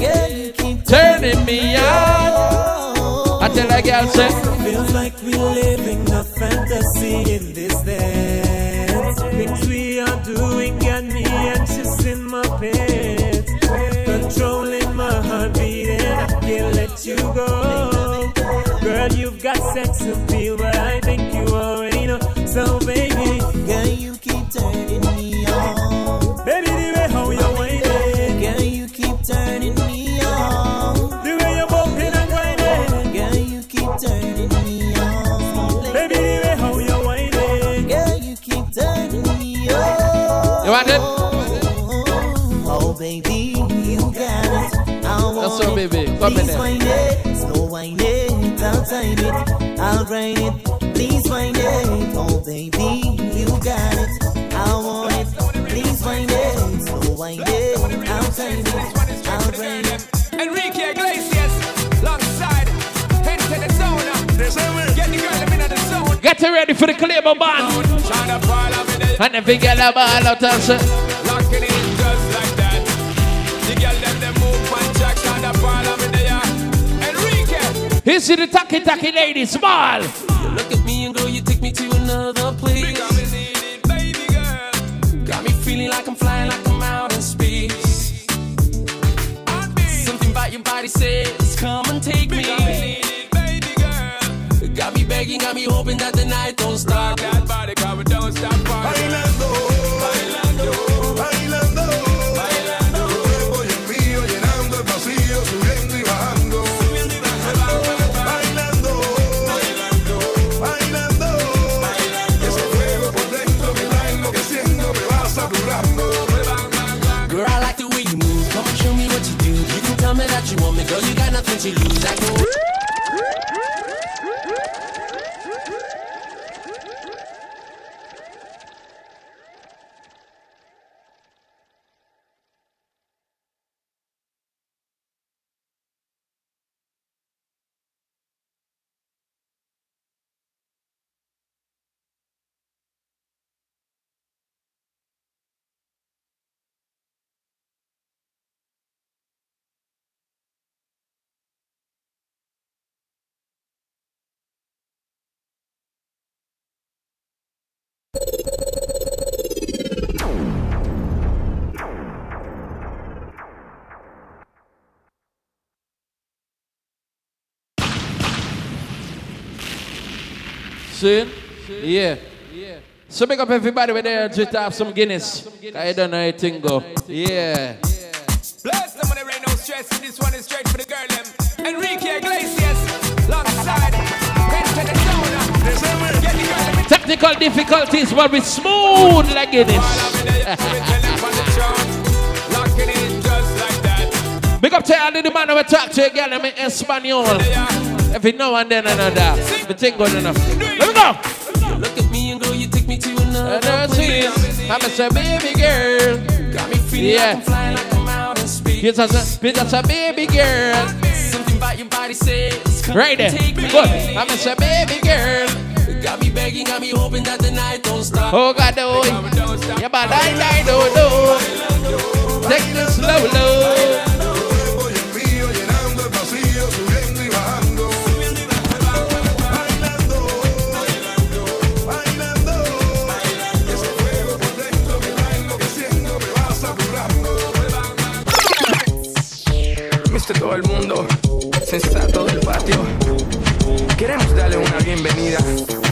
Girl, you keep Turning me on. I tell a girl, say, Feels like we're living a fantasy in this dance. Things we are doing got me anxious in my pants. Controlling my heartbeat and I can't let you go. Girl, you've got sex appeal, but baby. Come Please there. wind it, slow wind it, I'll time it, I'll grind it. Please wind it, oh baby, you got it. I want it. Please wind it, slow wind it, I'll time it, I'll grind it. Enrique Iglesias, alongside, enter the zone. Get the girl in the zone. get you ready for the Claymore band. Shine up all of it, And if you get a ball out Enrique. Here the tacky tacky lady, Smile. You look at me and girl, you take me to another place. Got me feeling like I'm flying, like I'm out in space. Something about your body says, come and take me. Got me begging, got me hoping that the night don't stop. See? Yeah. So big up everybody with there just have some Guinness. I don't know anything go. Yeah. Bless them when there ain't no stress. and This one is straight for the girl them. Enrique Iglesias, alongside, enter the zone. Get the girl them in Technical difficulties, but we smooth like Guinness. Locking in just like that. Big up to all the man who talk to a girl in Espanol. Every now and then another. The thing good enough. Let me go. You look at me and girl, you take me to another Another place. I'm a baby girl. Got me feeling Yeah. like I'm flying, like I'm out in space. Here's a, here's a baby girl. Something about your body says, come Right there. take me. Good. I'm a baby girl. Got me begging, got me hoping that the night don't stop. Oh, God, do. Yeah, but I, I do, do. Take this slow, low. Dice todo el mundo, sensato del patio. Queremos darle una bienvenida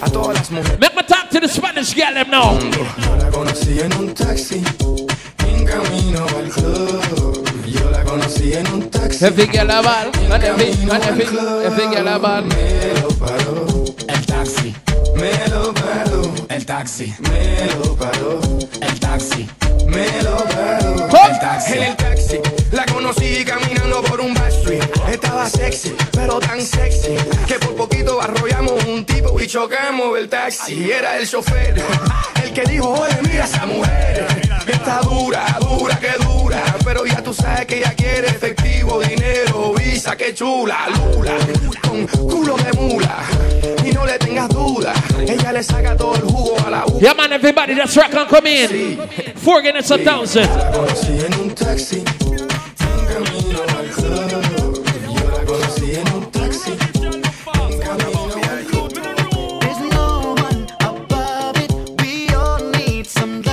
a todas las mujeres. Make me talk to the Spanish girl them now. Yo la conocí en un taxi, en camino al club. Yo la conocí en un taxi. Every girl a ball, and every, and every, every girl a ball. Me lo paró. El taxi. Me lo paró. Taxi. Me lo paró. El taxi. Me lo paró. El taxi. En el taxi. La conocí caminando por un backstreet. Estaba sexy, pero tan sexy. Que por poquito arrollamos un tipo y chocamos el taxi. Era el chofer. El que dijo, oye, mira esa mujer. Está dura, dura, que dura. Pero ya tú sabes que ella quiere efectivo, dinero, visa, que chula, lula. Con culo de mula. Y no le tengas duda. Ella le saca todo el jugo. Yeah, man, everybody that's rock and come in. Four minutes a thousand. La conocí en un taxi. En camino al club. Yo la conocí en un taxi. En camino al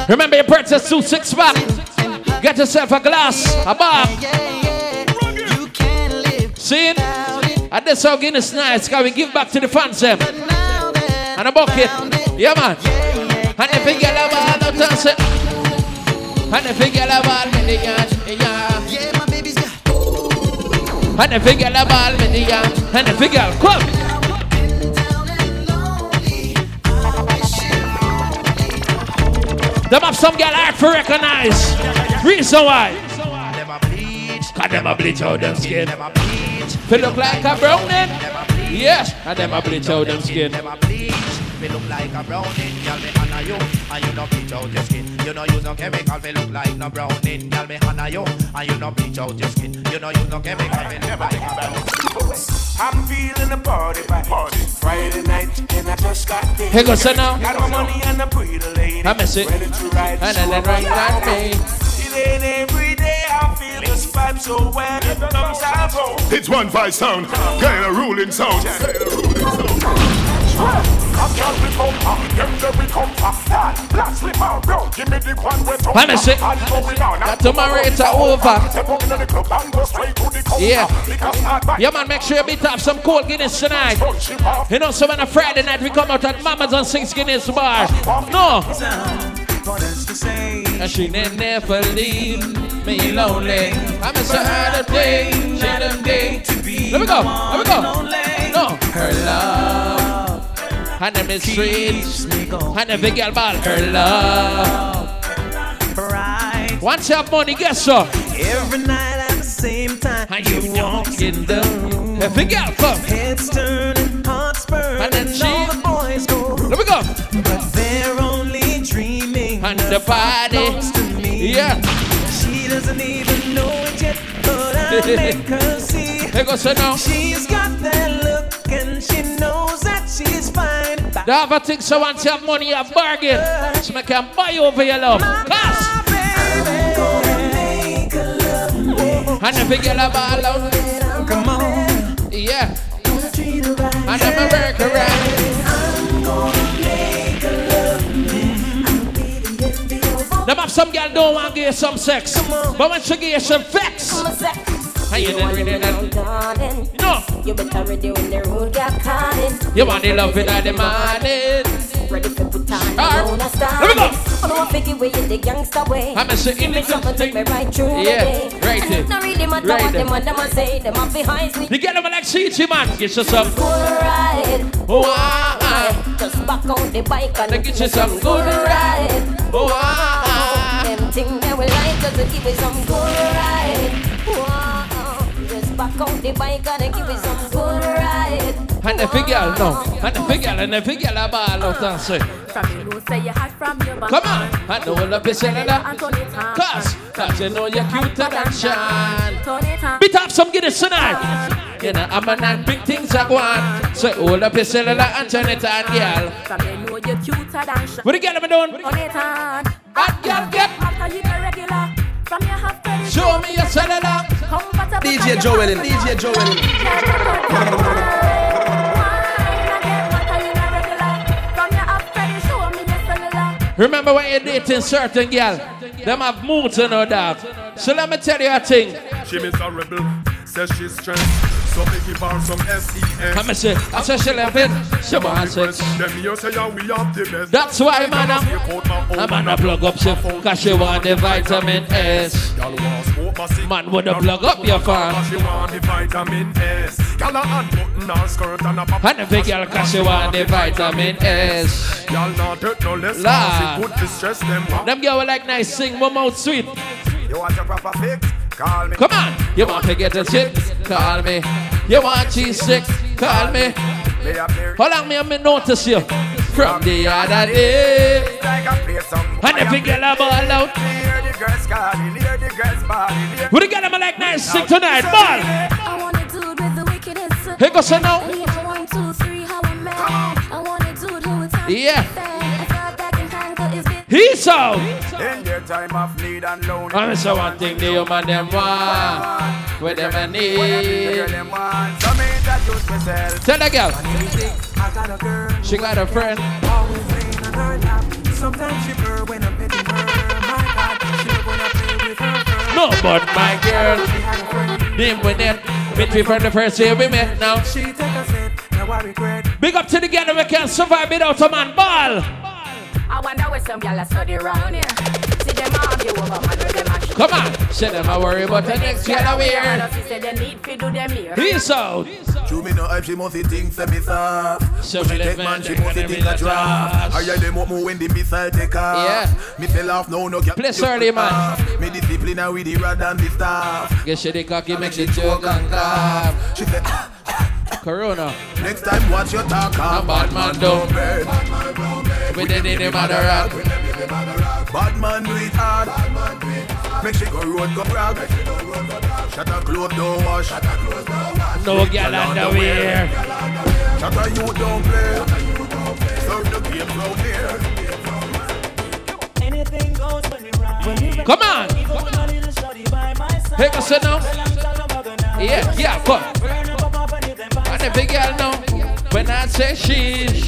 Remember your purchase two six pack. Get yourself a glass, a bar. See it? And this how Guinness nice. Can we give back to the fans them? And a bucket. Yeah, man. And if you get a ball, don't toss it. And if you get a ball, in the yard, yeah. And if you get a ball, in the yard. And if you get, come. Them have some girl hard for recognize. Reason why. Cause them a bleach out them skin. Feel look like a brownie. Yes, and them a bleach out them skin. Me look like a brownie, girl me honor you, and you no bleach out your skin. You no use no chemical, me look like no brownie, girl me honor you, and you no bleach out your skin. You no use no chemical, me never take a brownie. I'm feeling the party vibe. Party. Friday night, and I just got there. Here goes, sir, now. Got my money and a pretty lady. I miss it. Ready to ride. And then right on me. It ain't every day I feel this vibe, so when it comes I roll. It's one five sound, kind of ruling sound. Come girl, we come give me. Got tomorrow it's over. And. Yeah. Yeah, man, make sure you beat up some cold Guinness tonight. You know, so on a Friday night we come out at Mama's on Six Guinness Bar. No. And she never leave me lonely. I'm a Saturday, Saturday to be. Let me go, let me go. No. Her love. Her name is Street. Her name is girl ball. Her love. Once you have money, guess so. Every night at the same time. And you walk in the room. You girl come. Heads turning, hearts burning. And then she- all the boys go. Let me go. But they're only dreaming. And the me. Yeah. She doesn't even know it yet, but I make her see. Here goes so now. She's got that look she's fine. The other thing, so once you have money, you have bargain. So I can buy you over your love. Cause. And if you get a ball out. Come on. Yeah. And I'm going to make a work around. Them have some girl don't want to give you some sex. But when she give you some vex. And you didn't really know. No. You better ready when the road got in. You want the love in the morning. Ready for put on Alright. the start. Let me go. I don't it way in the gangster way. I'm a say Give me something take me right through Yeah, the day. right it. Not really matter Right what them and them say. Them a behind me. You get them like CG man. Get you some. Good ride. Oh, ah, ah. Just back on the bike and Get you some good ride. Oh, ah, ah. Them thing they will like just to give it some good ride. Back on the bike and give it some good ride. And the figure, no. And the figure, and the figure, la ball out and say. From you know say you hot from your back. Come on. I know all of this and that. Cause, cause you know you're cuter than Sean. On. Beat up some Guinness tonight. You know, I'm a nine big things I want. So hold up your cellular and turn it on, girl. From you know you're cuter than Sean. What the girl am I doing? Turn it on. Bad girl, get. After you the regular. From your half to Show me your cellular. Comfortable DJ and Joel, your DJ Joel. From your half to the show me your cellular. Remember when you're dating certain girl, them have moods and all that. So let me tell you a thing. She miserable, says she's stressed. So me give her some S-E-S. Come and say, I say she love it. She want sex. Them here say yeah, we have the best. That's why, man, I'm, I'm gonna plug up she Cause she want the vitamin S. Man, wanna plug up your fan. She want the vitamin S. Gyal a unbutton her skirt and a pop. And the big girl cause she want the vitamin S. Gyal not hurt no less. Cause it good to stress them. Them girl like nice sing, one mouth sweet. You want your proper fix? Call me. Come on. You want to get a shit? Call me. You want cheese stick? Call me. How long me have me notice you? From the other day. And if you get a ball out. Who the girl am I'm like nice sing tonight? Ball. I wanna do it with the wickedest. Here goes now. One, He's out. In their time of need and loneliness. I'm so one thing the human them want. With them a need. So me introduce myself. Tell the girl. I got a girl. She got a friend. Always laying on her lap. Sometimes she purr when I'm petting her. My God, she I play with her. fur. No, but my girl. Name with it. Meet me from the first day we met now. She take a sip, now I regret. Big up to the girl we can survive without a man ball. I wonder where some gyal a study round here. See them argue over man with them a Come on. Say them I worry about the next girl weird. She said they need to do them here. He's out. True me no hype, she must think say me soft. So she take man, she must take think a them draft. draft. I hear them up more when the missile take off. Yeah. Me fell off now, no cap. Play early, man. Me discipline her with the rod and the staff. Get shit the cocky, make the joke and cough. She said, ah, ah, Corona. next time watch your talk. A bad man don't burn. We did it in mother rock. Bad man do it hard. Make she go road go brag. Shut her clothes don't wash. No girl underwear. Shut her you don't play. Serve the game round here. Anything goes when we ride. Come on. Hey, go sit down. Yeah, yeah, come. And the big girl know when I say sheesh.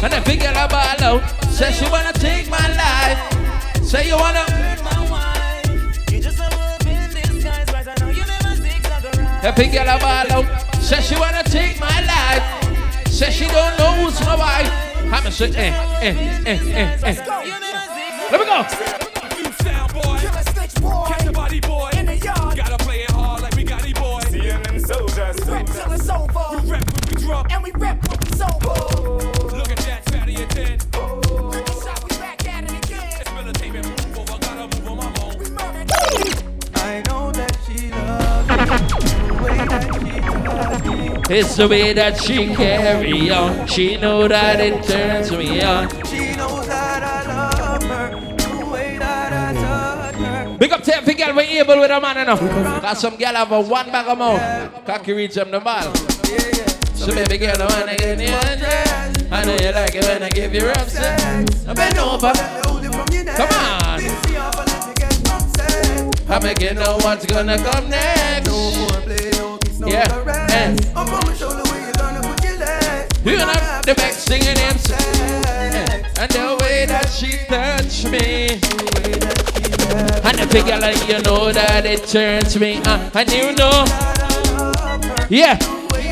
And the big girl a ball out. Say she wanna take my life. Say you wanna. The big girl a ball out. Say she wanna take my life. Say she don't know who's my wife. I'm a say, eh, eh, eh, eh, eh. Let me go. It's the way that she carry on. She know that it turns me on. She knows that I love her the way that I touch her. Big up to every girl we able with a man enough. Cause some girl have a one bag of mouth. Cocky reach them the ball. So baby girl, I wanna get you undressed. I know you like it when I give you rough sex. I bend over. Come on. I'm making know what's gonna come next. Yeah, and up on my shoulder, way you gonna put your legs? We're gonna have the best singing and and the way that she touch me. And the figure like you know that it turns me on. And you know, yeah,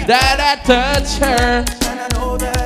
that I touch her.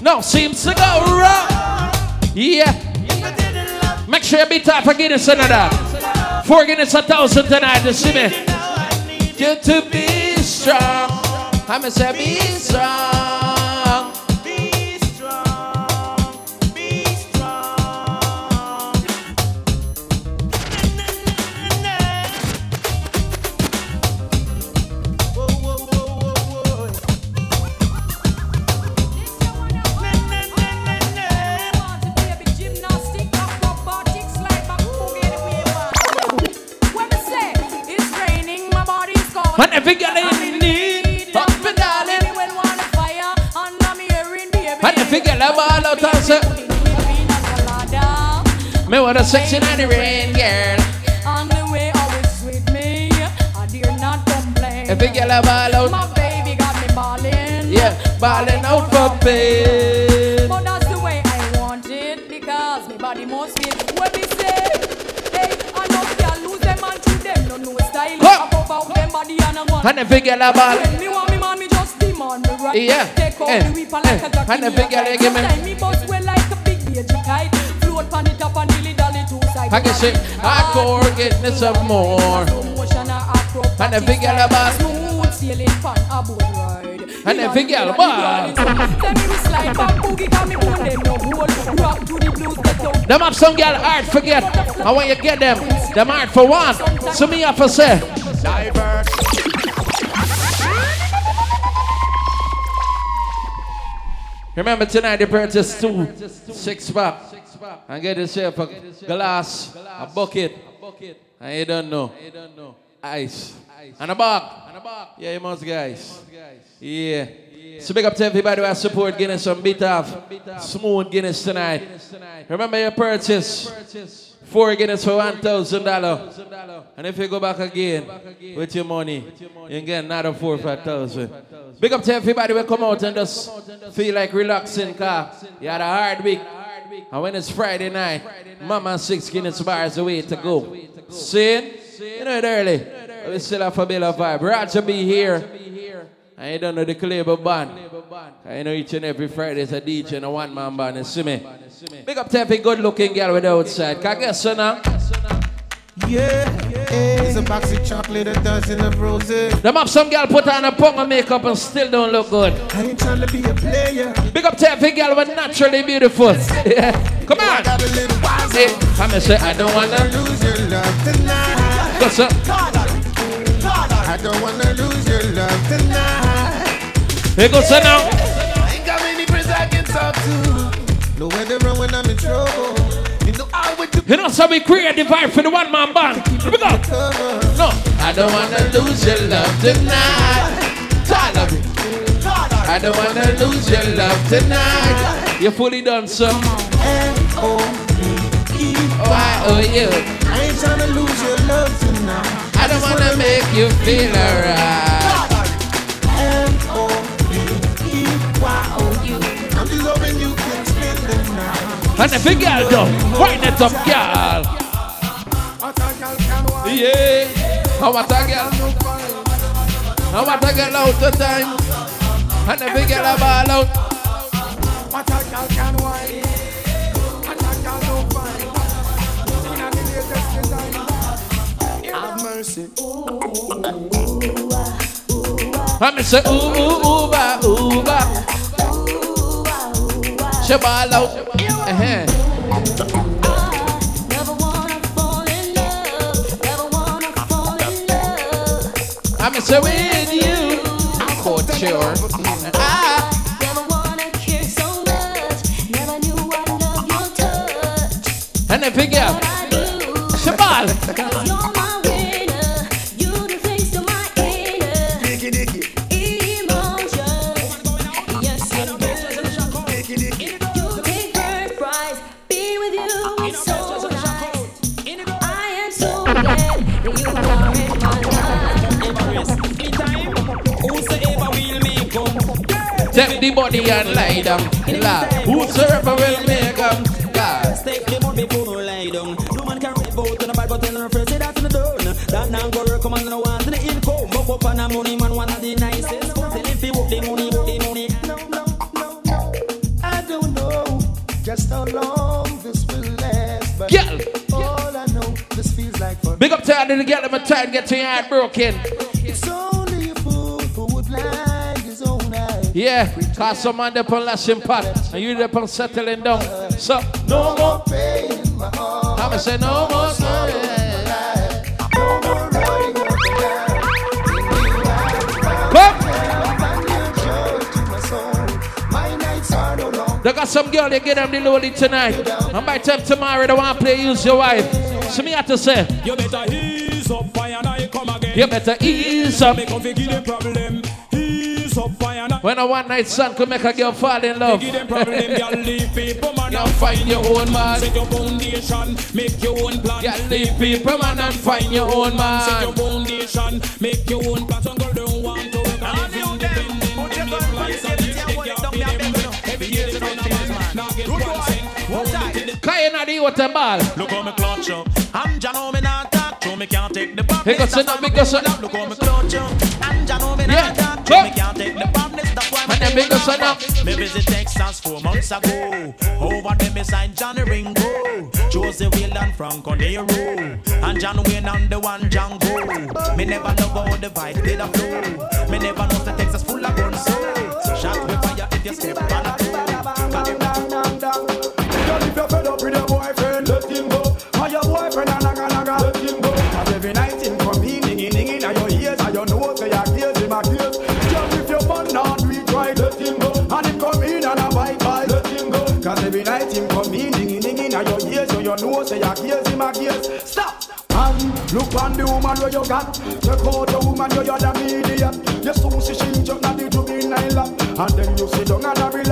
No, seems to go wrong. Yeah. Make sure you beat up for Guinness another. Four Guinness a thousand tonight, you see me? You to be strong. I'ma say be strong. Every girl in need, up and darling. When wanna fire under me hearing baby. Every girl a ball out and say, me want a sexy night rain girl. On the way always with me. I dare not complain. Every girl a ball out. My baby got me balling. Yeah, balling out for pain. And I want. And every girl a ball. When me want me man, me just demand me right. Yeah, Take out eh, the whip like eh, a jockey. and every girl you give me- Sometimes me bust well like a big baby kite. Float pan it up and dilly dally two sides. I can say, hardcore, get me some more. Motion a acrobatic And every girl a ball. Smooth sailing pan a boat ride. And every girl a ball. Tell me we slide back boogie, got me bone them no hold. Rock to the blues, get down. Them have some girl hard forget. I want you to get them. Them hard for one. So me have to say. Diverse. Remember tonight you purchase two six pack and get yourself a glass, a bucket, a and you don't know. you don't know. Ice. ice, And a bag. Yeah, you must guys. Yeah. So big up to everybody who has support Guinness some bit of smooth Guinness tonight. Remember your purchase. Four Guinness for one thousand dollar. And if you go back again with your money, you get another four for a thousand. Big up to everybody who come out and just feel like relaxing car. You had a hard week. And when it's Friday night, Mama six Guinness bars away to go. See? You know it early. We still have a bit of vibe. Roger be here. I don't know the Clever band. I know each and every Friday is a DJ and a one man band. You see me? Big up to every good looking girl with the outside. Can I guess so now? Yeah, it's a box of chocolate, a dozen of roses. Them up some girl put on a punk of makeup and still don't look good. I ain't trying to be a player. Big up to every girl with naturally beautiful. Yeah. Come on. Hey, I'm gonna say I don't wanna lose your love tonight. What's up? I don't wanna lose your love tonight. Here goes now. Ain't got many friends I can talk to. Nowhere they run when I'm in trouble. You know I would do You know, so we create the vibe for the one man band. Here we go. No, I don't wanna lose your love tonight. I love you. I don't wanna lose your love tonight. You fully done, so. Why, you? I ain't trying to lose your love tonight. I don't wanna make you feel alright. And if a girl done, wind it up, girl. Yeah. How what a girl? How what a girl out the time? And if a girl a ball out. What a girl can wine. What a girl don't find. In the latest design. Have mercy. I'm going say ooh ooh ooh ba ooh ba. She ball out. Uh-huh. I'm going say with you. Couture. Body and lie down. Lord, whosoever will make them. God. Take the money before lie down. No man can rip out on a bad but tell her first say that in the done. That now go on, no one to the income. Mop up on a money man, one of the nicest. Tell if work the money, the money. I don't know just how long this will last, but Girl. all I know, this feels like Big up to all the girl them try and get your heart broken. It's only a fool who would blind his own eyes. Yeah, cause some man up on lashing pot and you up on settling down. So no more pain in my heart. I'ma say no more sorrow. They got some girl, they get them the lowly tonight. And by time tomorrow, they want to play Use Your Wife. So me have to say, You better ease up, fire and I come again. You better ease up. Me come fi give them problem. When a one night sun could make a girl fall in love. Give them problem, girl. Leave people man and find your own man. Set your foundation, make your own plan. Girl, leave people man and find your own man. Set your foundation, make your own plan. Some girl don't want to work and live independent. Them live life and live the gap in them. Every year they find a man, now get one cent. One cent. Kaya na di water ball. Look how me clutch up. I'm Jano, me not talk to me can't take the badness. Because That's it not why me because up. Look how me clutch up. Hold because it up. Me visit Texas four months ago. Over there me signed Johnny Ringo, Josey Wales and Franco Nero, and John Wayne and the one Django. Me never love how the vibe did a flow. Me never know the Texas full of guns. So shot with fire if you step on a night him come in, dinging dinging on your ears, so your nose, say your gaze, him a gaze. Stop. And look on the woman where you got. Check out the woman where you're the media. You so see she jump at the juvenile lap. And then you sit down and a.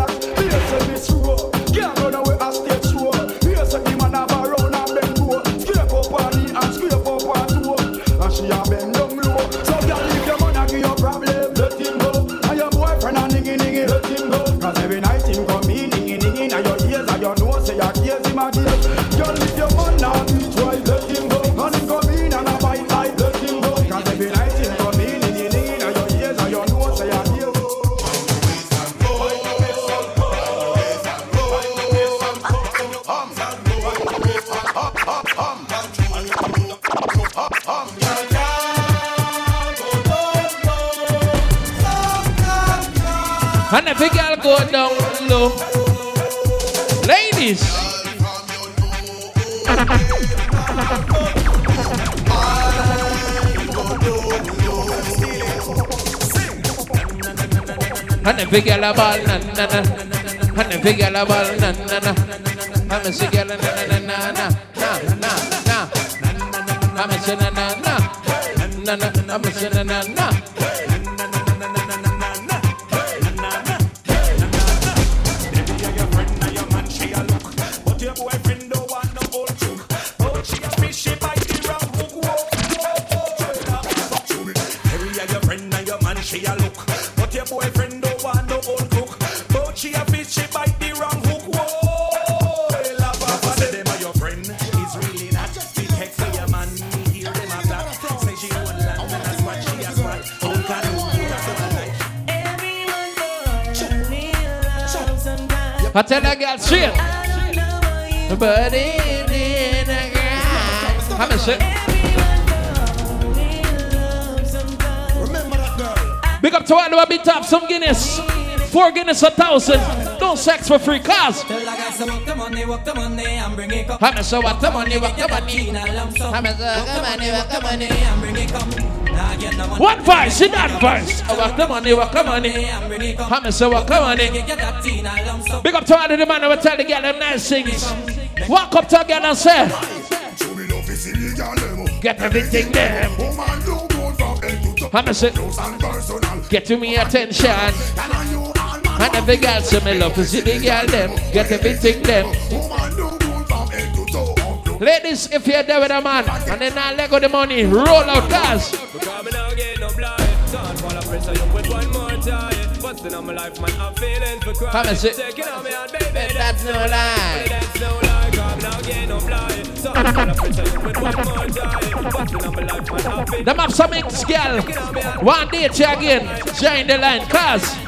Girl a ball na na na. And every girl a ball na na na. I'm a girl na na na na na na na na. I'm a na na na na na. I'm a na na na. I tell that girl, shit. But in ain't a girl. I'm a shit. Remember that girl. Big up to all the big top, some Guinness. Four Guinness, a thousand. No sex for free, cause. I'm a so the money, the money. I'm a the money, the money, come. What verse? In that verse. I walk the money, walk the money. I'm a so what the money. Big up to all the man who tell the girl them nice things. Walk up to a girl and say, Get everything there. A say, Get to me attention. And every girl say me love to see the girl them. Get everything them. Ladies, if you're there with a man and then I let go the money, roll out cars. My life, man, I'm feeling for crime. Come and sit. Taking on me out, baby, that's no lie. That's no lie. Cause me now get no blind. Can't fall a pressure you with one more time. Busting on my life, man, I'm feeling Them have some ex girl. One day you again. Join the line, cars.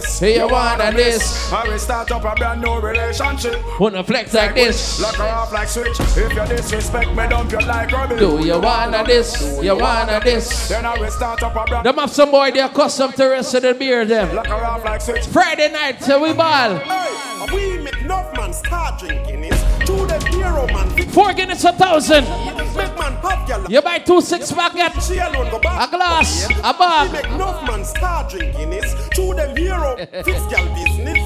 This? You wanna this? I will start up a brand new relationship. Wanna flex like this? Lock her off like switch. If you disrespect me, dump you like rubbish. Do you wanna this? You wanna this? Then I will start up a brand Them have some boy they accustomed to rest of the beer them. Lock her off like switch. Friday night, so we ball. Hey, we make enough man start drinking. It's two them hero man. Four Guinness a thousand. Make man gal. You buy two six pack, get She alone go back. a glass, a He bag. make enough man start drinking this. To them hero, fix business.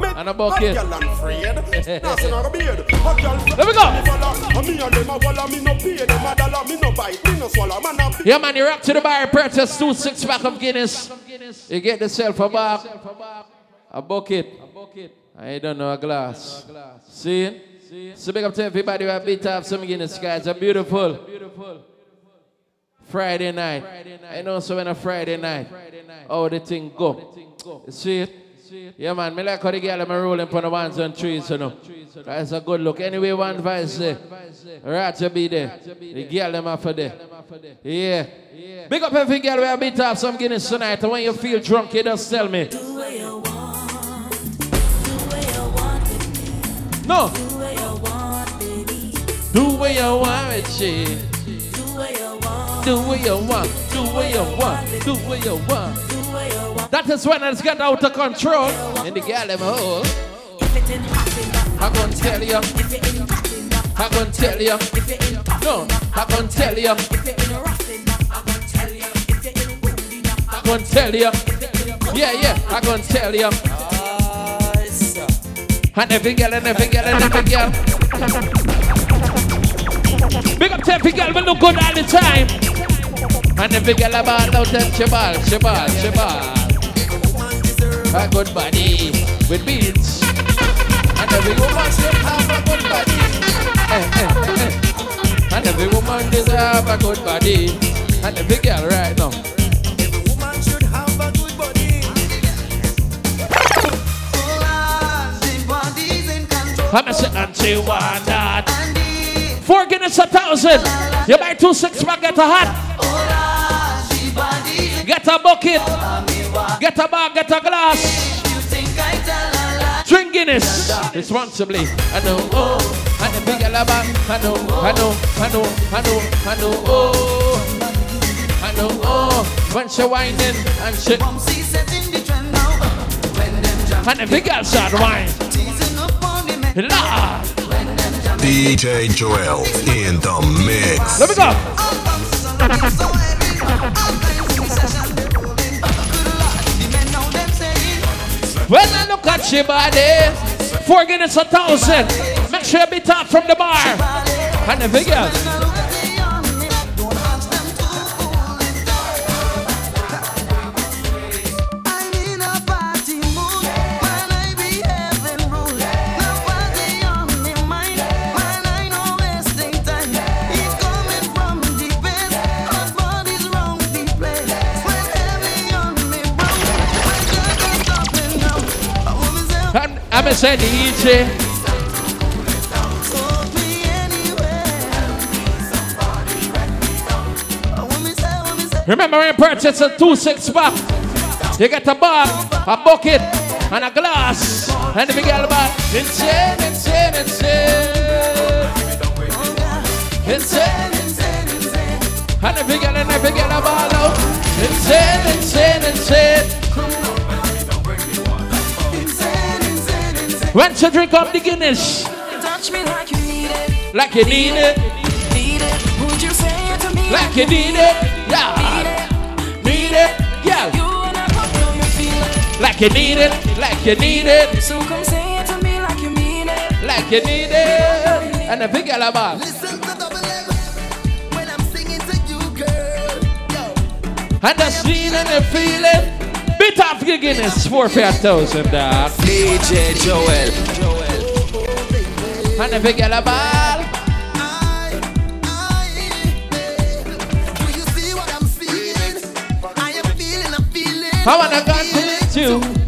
Make And a bucket. Hot gal and afraid. Nothing on a beard. Hot gal. Let me go. And me and them a walla, me no pay them a dollar, me no bite, me no swallow, man a Yeah, man, you rock to the bar, purchase two six pack of Guinness. You get yourself a bag, a bucket. I don't know, a glass. See? So big up to everybody who have beat up some Guinness, guys. A beautiful Beautiful. Friday night. I know so when a Friday night, how the thing go. You see it? Yeah, man, me like how the girl am rolling on the ones and trees, you know. That's a good look. Anyway, one vice there. Right to be there. The girl them for there. Yeah. Big up every girl where I beat up some Guinness tonight. And when you feel drunk, you just tell me. No. Do what you want with she. Do what you want. Do what you want. Do what you want. That is when it's get out of control. And the girl them hole. I gonna tell you. I gonna tell you. No, I gonna tell you. I gonna tell you. Yeah, yeah, I gonna tell you. And every girl and every girl and every girl. Big up to every girl, we look good all the time. And every girl about out and she ball, she ball, she ball. A good body with beats. And every woman should have a good body. Eh, eh, eh. And every woman deserve a good body. And every girl right now. Every woman should have a good body. I'm a sit and she want that. Four Guinness a thousand. You buy two six pack, get a hat. Get a bucket. Get a bag, get a glass. Drink Guinness responsibly. I know, oh, and the big bag. I know, I know, I know, I know, I know, oh, I know, oh. When she whining and she, and the big girl start whining. Lord. DJ Joel in the mix. Let me go. When I look at your body, four Guinness a thousand. Make sure you be top from the bar. And the big DJ. Remember when purchase a two six pack, you get a bar, a bucket, and a glass, and the big girl bar. Insane, insane, insane. Insane. And the big girl and the big girl a ball out. Insane, insane, insane. When you drink up the Guinness, Touch me like you need it. like you need it, Need it. Would you say it to me? Like you need it, yeah, need it, yeah, You and I both know you feel it. like you need it, like you need it, So come say it to me like you mean it. like you need it, and the big girl a ball. And the scene and the feeling. Bit of your Guinness, four fair thousand, dog. DJ Joel. And the big girl a ball. I wanna go to it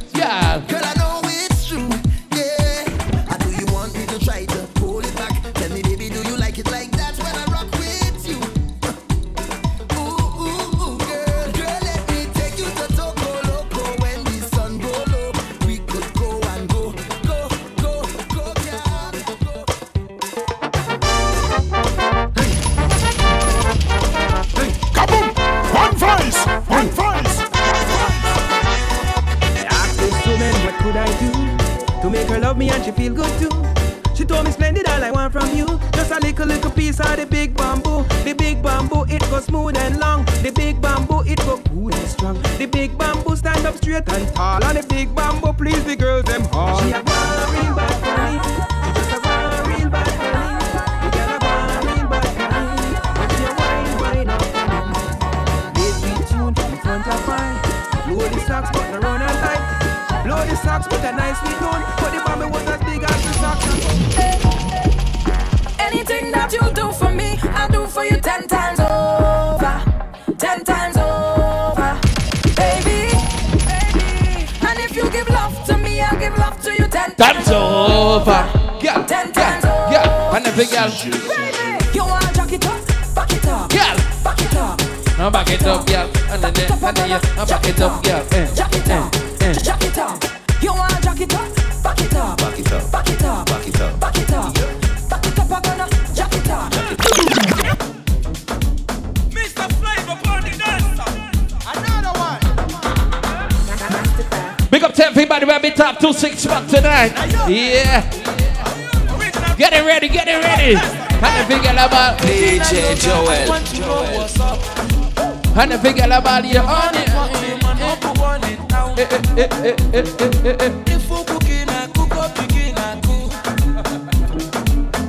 if you give love to me, I'll give love to you ten Time's over. Girl, Ten times girl, girl. And every girl. Baby, you want jack it up, back it up, Girl. back it up. Now back it up, girl. And then, and then, yeah. Now back it up, girl. Eh, Jack it up, eh, eh. jack it up. You want jack it up, back it up, Back it up. back it up, up to everybody where we top two six spot tonight. Yeah. Get it ready, get it ready. And the big girl about DJ Joel. And the big girl about you on it. Eh, eh, eh, eh, eh, eh, eh, eh.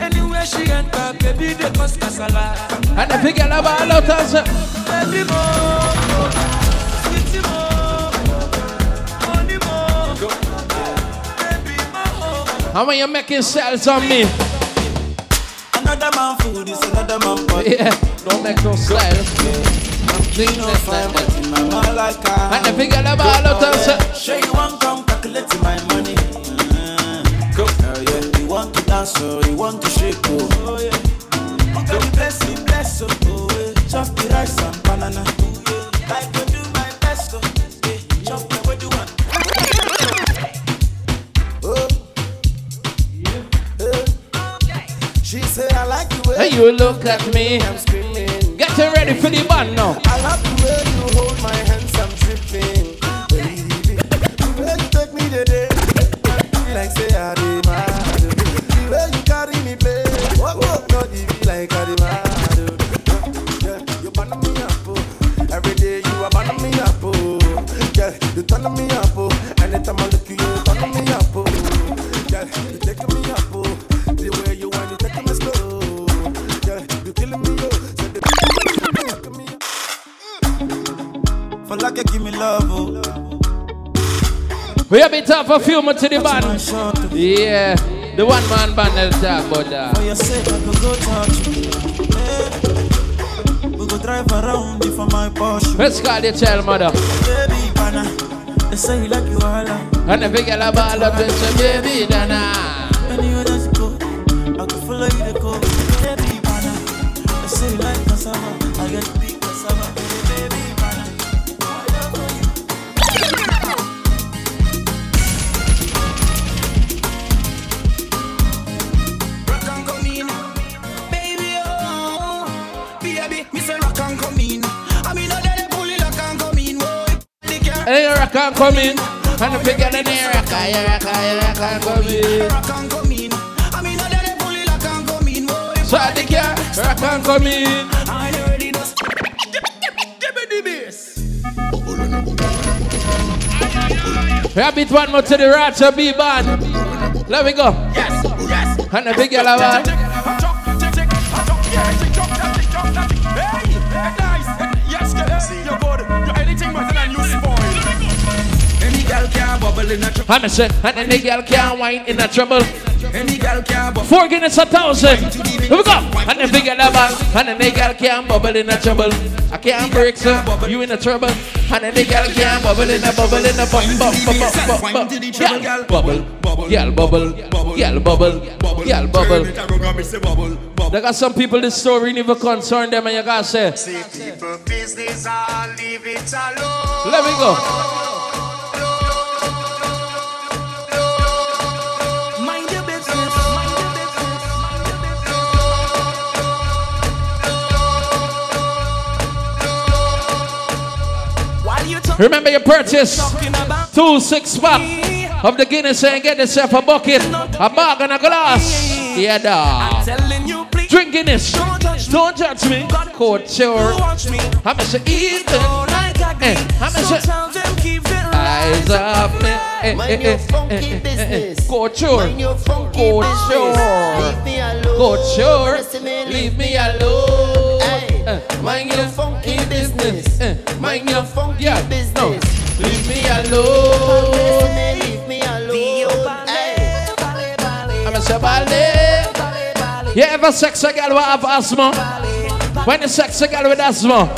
Anywhere she enter, baby, they cause casala. And the big girl about out us. Baby, more, sweetie, How when you making sales on me? Another man food is another man body. Yeah, don't make no sales. Clean no fine, but in my mind like I. And the big girl about out us. Sure you want come calculate my money. Mm. Go. Oh yeah. You want to dance, oh, you want to shake, oh. oh yeah. You look at me. I'm screaming. Get ready for the band now. I love the way you hold my hands, I'm tripping. We have been tough for a few months to the band. Yeah, the one man band that talk about that. For your sake, I could go touch you. Yeah. We go drive around for my Porsche. Let's call the child mother. Baby, pana. They say you like you all. And girl about up and say, baby, Dana. Anywhere that you go, I could follow you to go. Rock come in. And the big girl in there, rock and rock and rock and come in. rock and come in. I mean, they pull it rock and come in. So the car, rock and come in. I already know. Give me the bass. Beat one more to the Ratcha B band. Let me go. Yes, yes. And the big girl about. Can bubble in a trouble. And I said, and the girl can't whine in a trouble. Any girl can bubble. Four Guinness a thousand. Here we go. And the big girl about. And the girl can't bubble in a trouble. I can't break so you in a trouble. And the girl can't bubble in a bubble in a bum bum bum. Girl bubble, girl bubble, girl bubble, girl bubble. They got some people this story never concern them and you gotta say. People business, I'll leave it alone. Let me go. You Remember your purchase. Two six pack of the Guinness and get yourself a bucket, a bag and a glass. Yeah, dog. telling you, please. drinking this. Don't judge me. Couture. I'm a say Ethan. Eh, I'm a say eyes up. Eh, eh, eh, eh, eh, eh, eh. Couture. Couture. Couture. Leave me alone. Eh, Mind your funky business. Mind your funky business. Leave me alone. Leave me alone. I'm a say ballet. You ever sex a girl with have asthma? When you sex a girl with asthma,